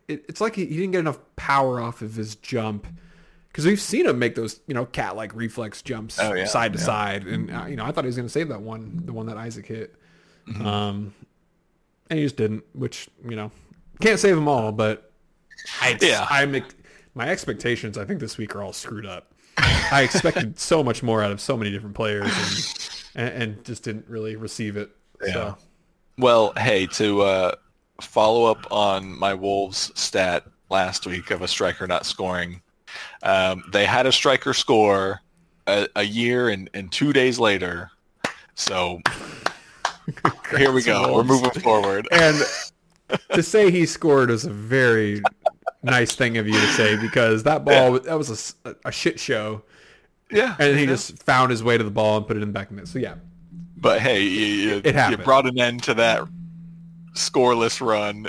It, it's like he, he didn't get enough power off of his jump because we've seen him make those you know cat like reflex jumps Oh, yeah, side to yeah. side, and uh, you know I thought he was going to save that one, the one that Isak hit, Mm-hmm. um, and he just didn't. Which you know can't save them all, but I Yeah. I'm my expectations I think this week are all screwed up. I expected so much more out of so many different players and and, and just didn't really receive it. Yeah. So. Well, hey, to uh, follow up on my Wolves stat last week of a striker not scoring, um, they had a striker score a, a year and, and two days later. So (laughs) here we go. We're moving forward. (laughs) And to say he scored is a very nice thing of you to say because that ball that was a shit show, Yeah. and he yeah. just found his way to the ball and put it in the back of the net. So yeah, But hey, you, you, It you brought an end to that scoreless run.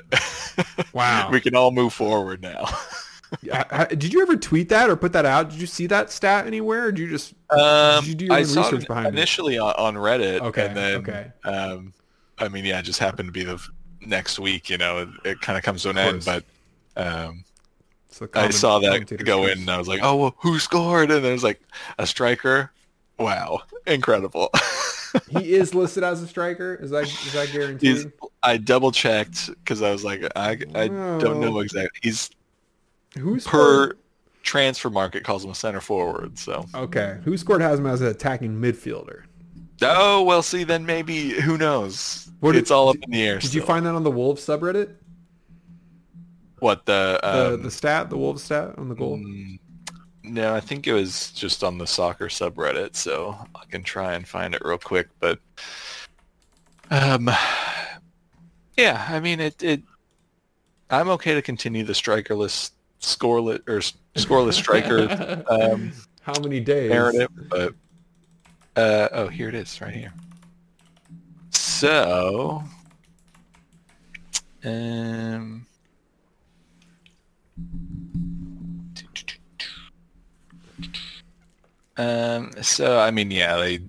wow. (laughs) we can all move forward now. I- I- did you ever tweet that or put that out? Did you see that stat anywhere? Or did you just Um, Did you do your I own saw research it behind it? initially on, Reddit, Okay, and then okay. um, I mean, yeah, it just happened to be the next week. You know, it, it kind of comes to an end. But um, I saw that go in, and I was like, "Oh, well, who scored?" And there's like a striker. Wow, incredible! (laughs) he is listed as a striker. Is that is that guaranteed? He's. I double checked because I was like, I, I don't know exactly. He's Who's per Transfermarkt calls him a center forward. So Okay, WhoScored has him as an attacking midfielder? oh well, see then maybe who knows? What did- it's all up in the air. Did you find that on the Wolves subreddit? what the The um, the stat, the Wolves stat on the goal. Mm, No, I think it was just on the soccer subreddit, so I can try and find it real quick. But, um, yeah, I mean, it, it. I'm okay to continue the strikerless, scoreless or scoreless striker (laughs) um, How many days? narrative, but uh, oh, here it is, right here. So, um. Um, so I mean, yeah, they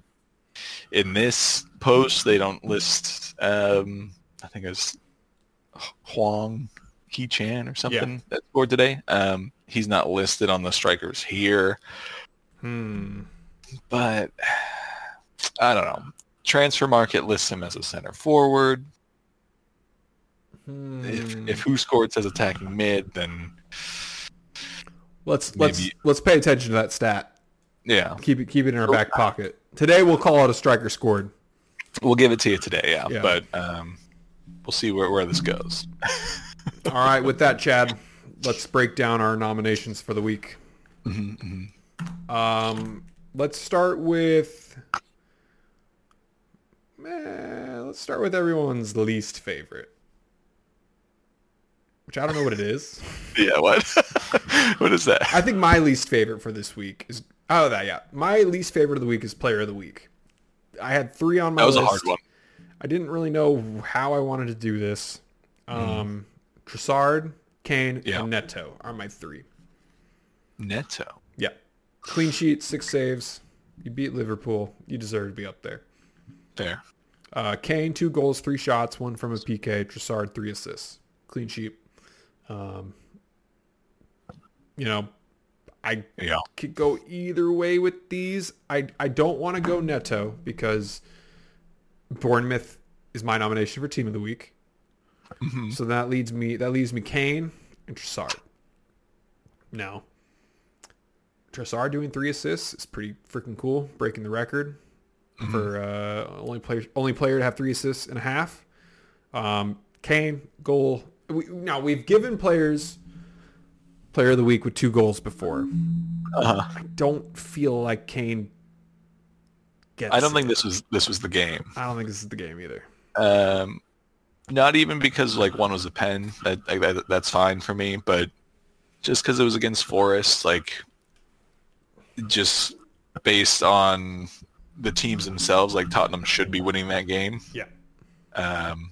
in this post they don't list. Um, I think it was Huang He Chan or something that scored today. Um, he's not listed on the strikers here, Hmm. but (sighs) I don't know. Transfermarkt lists him as a center forward. If Hmm. if WhoScored says attacking mid, then let's let's let's pay attention to that stat. Yeah, Keep it keep it in our back pocket. Today we'll call it a striker scored. we'll give it to you today. Yeah, Yeah. but um, we'll see where where this goes. (laughs) All right, with that, Chad, let's break down our nominations for the week. Um, let's start with. Let's start with everyone's least favorite, which I don't know what it is. (laughs) yeah, what? (laughs) what is that? I think my least favorite for this week is oh that yeah my least favorite of the week is player of the week. I had three on my That was a list. hard one. I didn't really know how I wanted to do this. Um, Trossard, Kane, Yeah. and Neto are my three. Neto. Yeah, clean sheet, six saves. You beat Liverpool. You deserve to be up there. Fair. Uh, Kane, two goals, three shots, one from a PK. Trossard, three assists. Clean sheet. Um, you know, I Yeah. could go either way with these. I I don't want to go Neto because Bournemouth is my nomination for team of the week. So that leads me that leaves me Kane and Trossard. Now, Trossard doing three assists is pretty freaking cool, breaking the record for uh, only player only player to have three assists and a half. Um, Kane goal. We, now we've given players player of the week with two goals before. Uh-huh. I don't feel like Kane gets. I don't it. think this was this was the game. I don't think this is the game either. Um, not even because like one was a pen. That, like, that that's fine for me, but just because it was against Forest, like just based on the teams themselves, like Tottenham should be winning that game. Yeah. Um,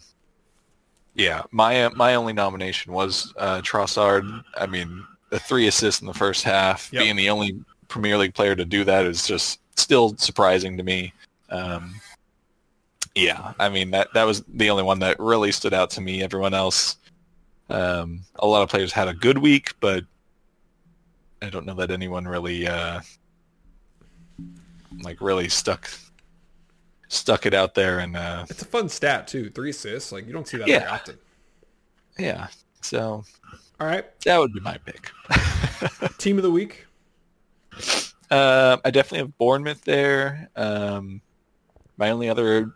yeah, my my only nomination was uh, Trossard. I mean, the three assists in the first half, Yep. being the only Premier League player to do that is just still surprising to me. Um, yeah, I mean that that was the only one that really stood out to me. Everyone else, um, a lot of players had a good week, but I don't know that anyone really uh, like really stuck stuck it out there and uh, It's a fun stat too. Three assists. Like you don't see that very Yeah. often. yeah. So All right. that would be my pick. (laughs) Team of the week. Um, I definitely have Bournemouth there. Um, my only other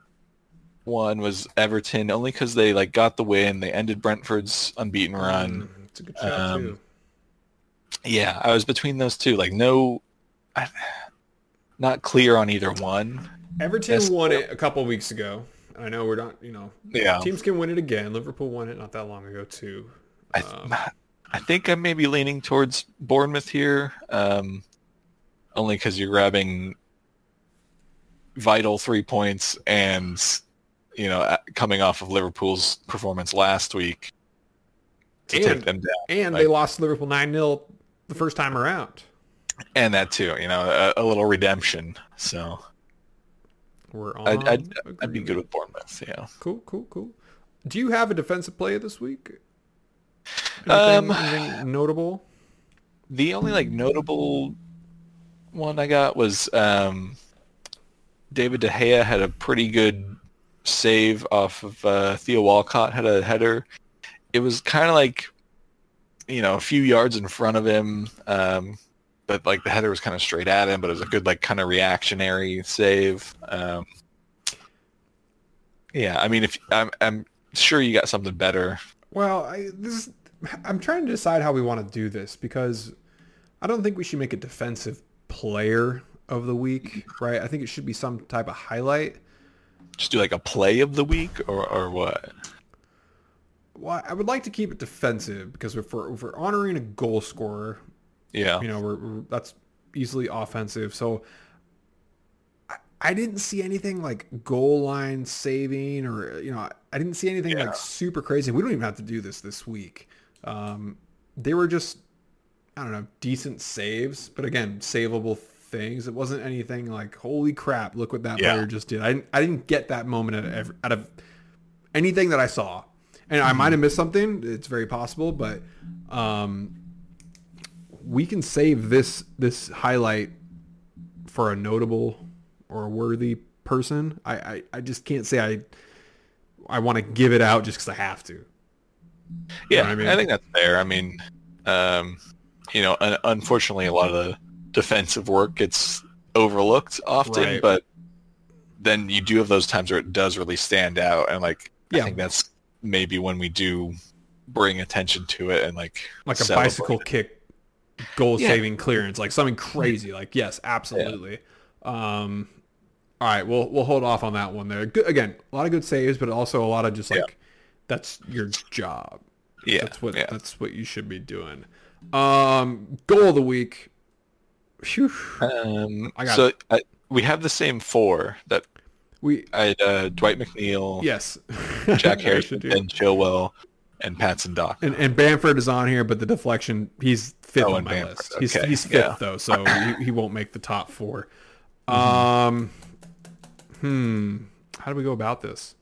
one was Everton, only because they like got the win. They ended Brentford's unbeaten run. Mm, it's a good shot Um, too. Yeah, I was between those two. Like no, I, not clear on either one. Everton won it a couple weeks ago. I know we're not. You know, Yeah, teams can win it again. Liverpool won it not that long ago too. I, Um, I think I'm maybe leaning towards Bournemouth here, um, only because you're grabbing vital three points and you know coming off of Liverpool's performance last week to And- tip them down, and like- they lost Liverpool nine 0 the first time around. and that too, you know, a, a little redemption. So We're on. I'd, I'd, I'd be good with Bournemouth. Yeah. Cool, cool, cool. Do you have a defensive play this week? Um, Anything, anything notable? The only like notable one I got was um, David De Gea had a pretty good save off of uh, Theo Walcott had a header. It was kind of like you know a few yards in front of him, um, but like the header was kind of straight at him. But it was a good like kind of reactionary save. Um, yeah, I mean, if I'm, I'm sure you got something better. Well, I, this is, I'm trying to decide how we want to do this because I don't think we should make a defensive player of the week, right? I think it should be some type of highlight. Just do like a play of the week or or what? Well, I would like to keep it defensive because if we're, if we're honoring a goal scorer, Yeah. you know, we're, we're that's easily offensive. So I, I didn't see anything like goal line saving or you know, I didn't see anything Yeah. like super crazy. We don't even have to do this this week. Um, they were just I don't know, decent saves, but again, savable things. It wasn't anything like holy crap, look what that Yeah. player just did. I didn't, I didn't get that moment out of, every, out of anything that I saw. And I might have missed something. It's very possible, but um, we can save this this highlight for a notable or a worthy person. I, I, I just can't say I I want to give it out just because I have to. Yeah, I I, mean? think that's fair. I mean, um, you know, un- unfortunately, a lot of the defensive work gets overlooked often, Right. but then you do have those times where it does really stand out, and like Yeah. I think that's maybe when we do bring attention to it and like like a bicycle it. kick goal Yeah. saving clearance, like something crazy. Like yes, absolutely. Um, all right, we'll we'll hold off on that one there. Good, again, a lot of good saves, but also a lot of just like Yeah. that's your job. Yeah, That's what yeah. that's what you should be doing. Um, goal of the week. Phew. Um, I got so I, we have the same four that We I had uh, Dwight McNeil, yes, (laughs) Jack Harrison. Ben Chilwell, and Patson Daka. And, and Bamford is on here, but the deflection, he's fifth Oh, on my Bamford, list. He's, okay, he's fifth yeah. though, so he, he won't make the top 4 Um, hmm. How do we go about this?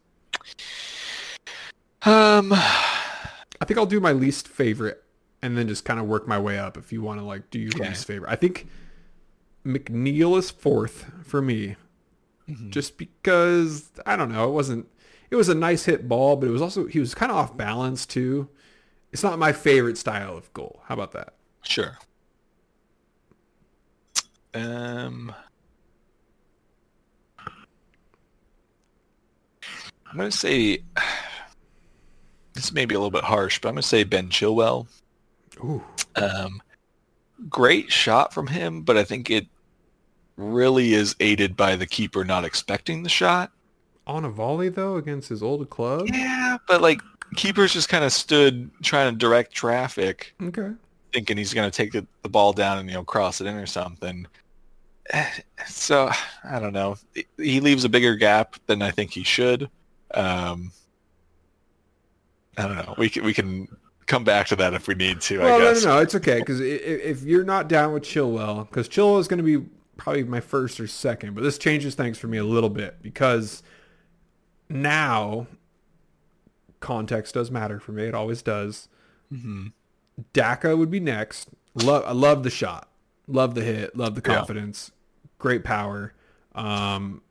Um, I think I'll do my least favorite and then just kind of work my way up if you want to like do your Okay. least favorite. I think McNeil is fourth for me Mm-hmm. just because I don't know, it wasn't it was a nice hit ball, but it was also he was kind of off balance too. It's not my favorite style of goal. How about that? Sure. Um, I'm gonna say (sighs) this may be a little bit harsh, but I'm gonna say Ben Chilwell. Ooh. Um, great shot from him, but I think it really is aided by the keeper not expecting the shot. On a volley though against his old club. Yeah, but like keepers just kind of stood trying to direct traffic. Okay. thinking he's going to take the, the ball down and you know cross it in or something. (sighs) So I don't know. He leaves a bigger gap than I think he should. Um, I don't know. We can we can come back to that if we need to. Well, I guess. no, no, no. it's okay because if you're not down with Chilwell, because Chilwell is going to be probably my first or second, but this changes things for me a little bit because now context does matter for me. It always does. hmm Daka would be next. Love, I love the shot. Love the hit. Love the Yeah. confidence. Great power. Um,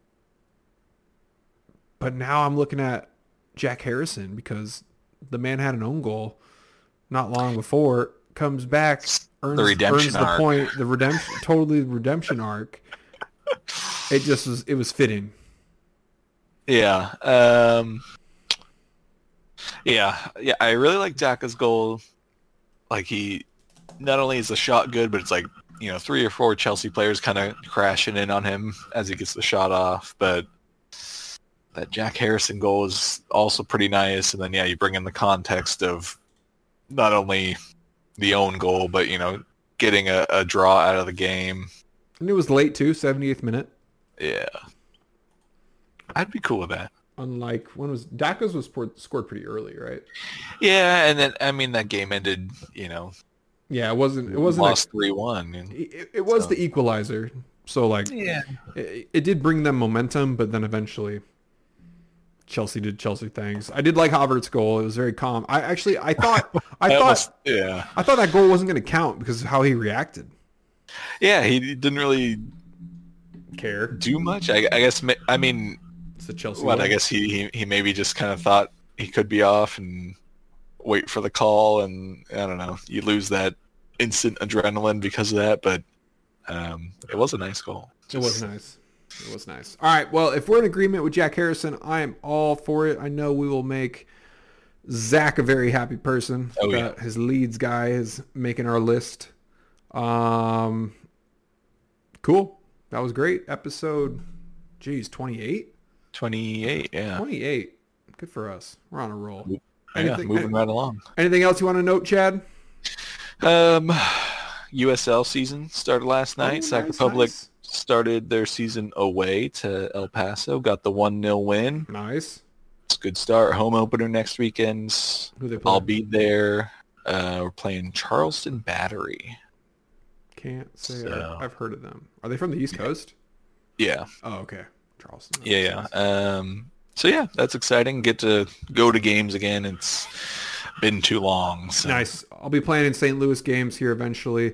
but now I'm looking at Jack Harrison because the man had an own goal not long before. Comes back, earns, redemption earns the arc. point. The redemption, totally redemption arc. It just was. It was fitting. Yeah. Um, yeah. Yeah. I really like Daka's goal. Like he, not only is the shot good, but it's like you know three or four Chelsea players kind of crashing in on him as he gets the shot off. But that Jack Harrison goal is also pretty nice. And then yeah, you bring in the context of not only the own goal, but you know getting a, a draw out of the game. And it was late too, 78th minute. Yeah. I'd be cool with that. Unlike when was Daka's was scored, scored pretty early, right? Yeah, and then I mean that game ended, you know, Yeah, it wasn't. It wasn't. lost three one. it, it was So- the equalizer. So like Yeah, it, it did bring them momentum, but then eventually Chelsea did Chelsea things. I did like Havertz's goal. It was very calm. I actually I (laughs) thought I thought almost, yeah, I thought that goal wasn't going to count because of how he reacted. yeah. He didn't really Care. do much. I, I guess. I mean, the Chelsea. what? way. I guess he, he he maybe just kind of thought he could be off and wait for the call, and I don't know. You lose that instant adrenaline because of that, but um, it was a nice goal. It was nice. It was nice. All right. Well, if we're in agreement with Jack Harrison, I am all for it. I know we will make Zach a very happy person. Oh, yeah. His Leeds guy is making our list. Um, cool. That was great. Episode, geez, 28? Twenty eight. Yeah. 28. Good for us. We're on a roll. Yeah, Anything- moving right along. Anything else you want to note, Chad? Um, USL season started last night. Oh, Sac nice, Republic nice. started their season away to El Paso. Got the one 0 win. Nice. It's a good start. Home opener next weekend. Who they play? I'll be there. Uh, we're playing Charleston Battery. Can't say So- I've heard of them. Are they from the East Coast? Yeah, Oh, okay. Charleston. yeah, yeah. Um, so yeah, that's exciting. Get to go to games again. It's been too long. So. Nice. I'll be playing in St. Louis games here eventually.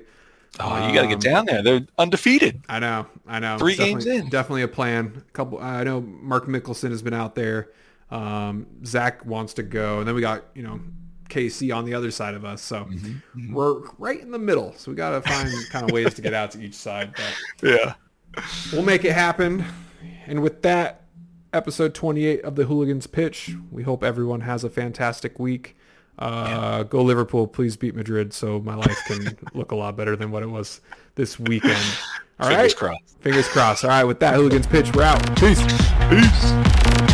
Oh, you got to get down there. They're undefeated. I know, I know. Three games in. Definitely a plan. A couple. I know Mark Mickelson has been out there. Um, Zach wants to go, and then we got you know KC on the other side of us. So Mm-hmm. we're right in the middle. So we got to find kind of ways to get out to each side. But (laughs) Yeah. we'll make it happen. And with that, episode 28 of the Hooligans Pitch. We hope everyone has a fantastic week. Uh, Go Liverpool, please beat Madrid so my life can (laughs) look a lot better than what it was this weekend. All right, Fingers crossed. Fingers crossed. All right, with that, Hooligans Pitch, we're out. Peace. Peace.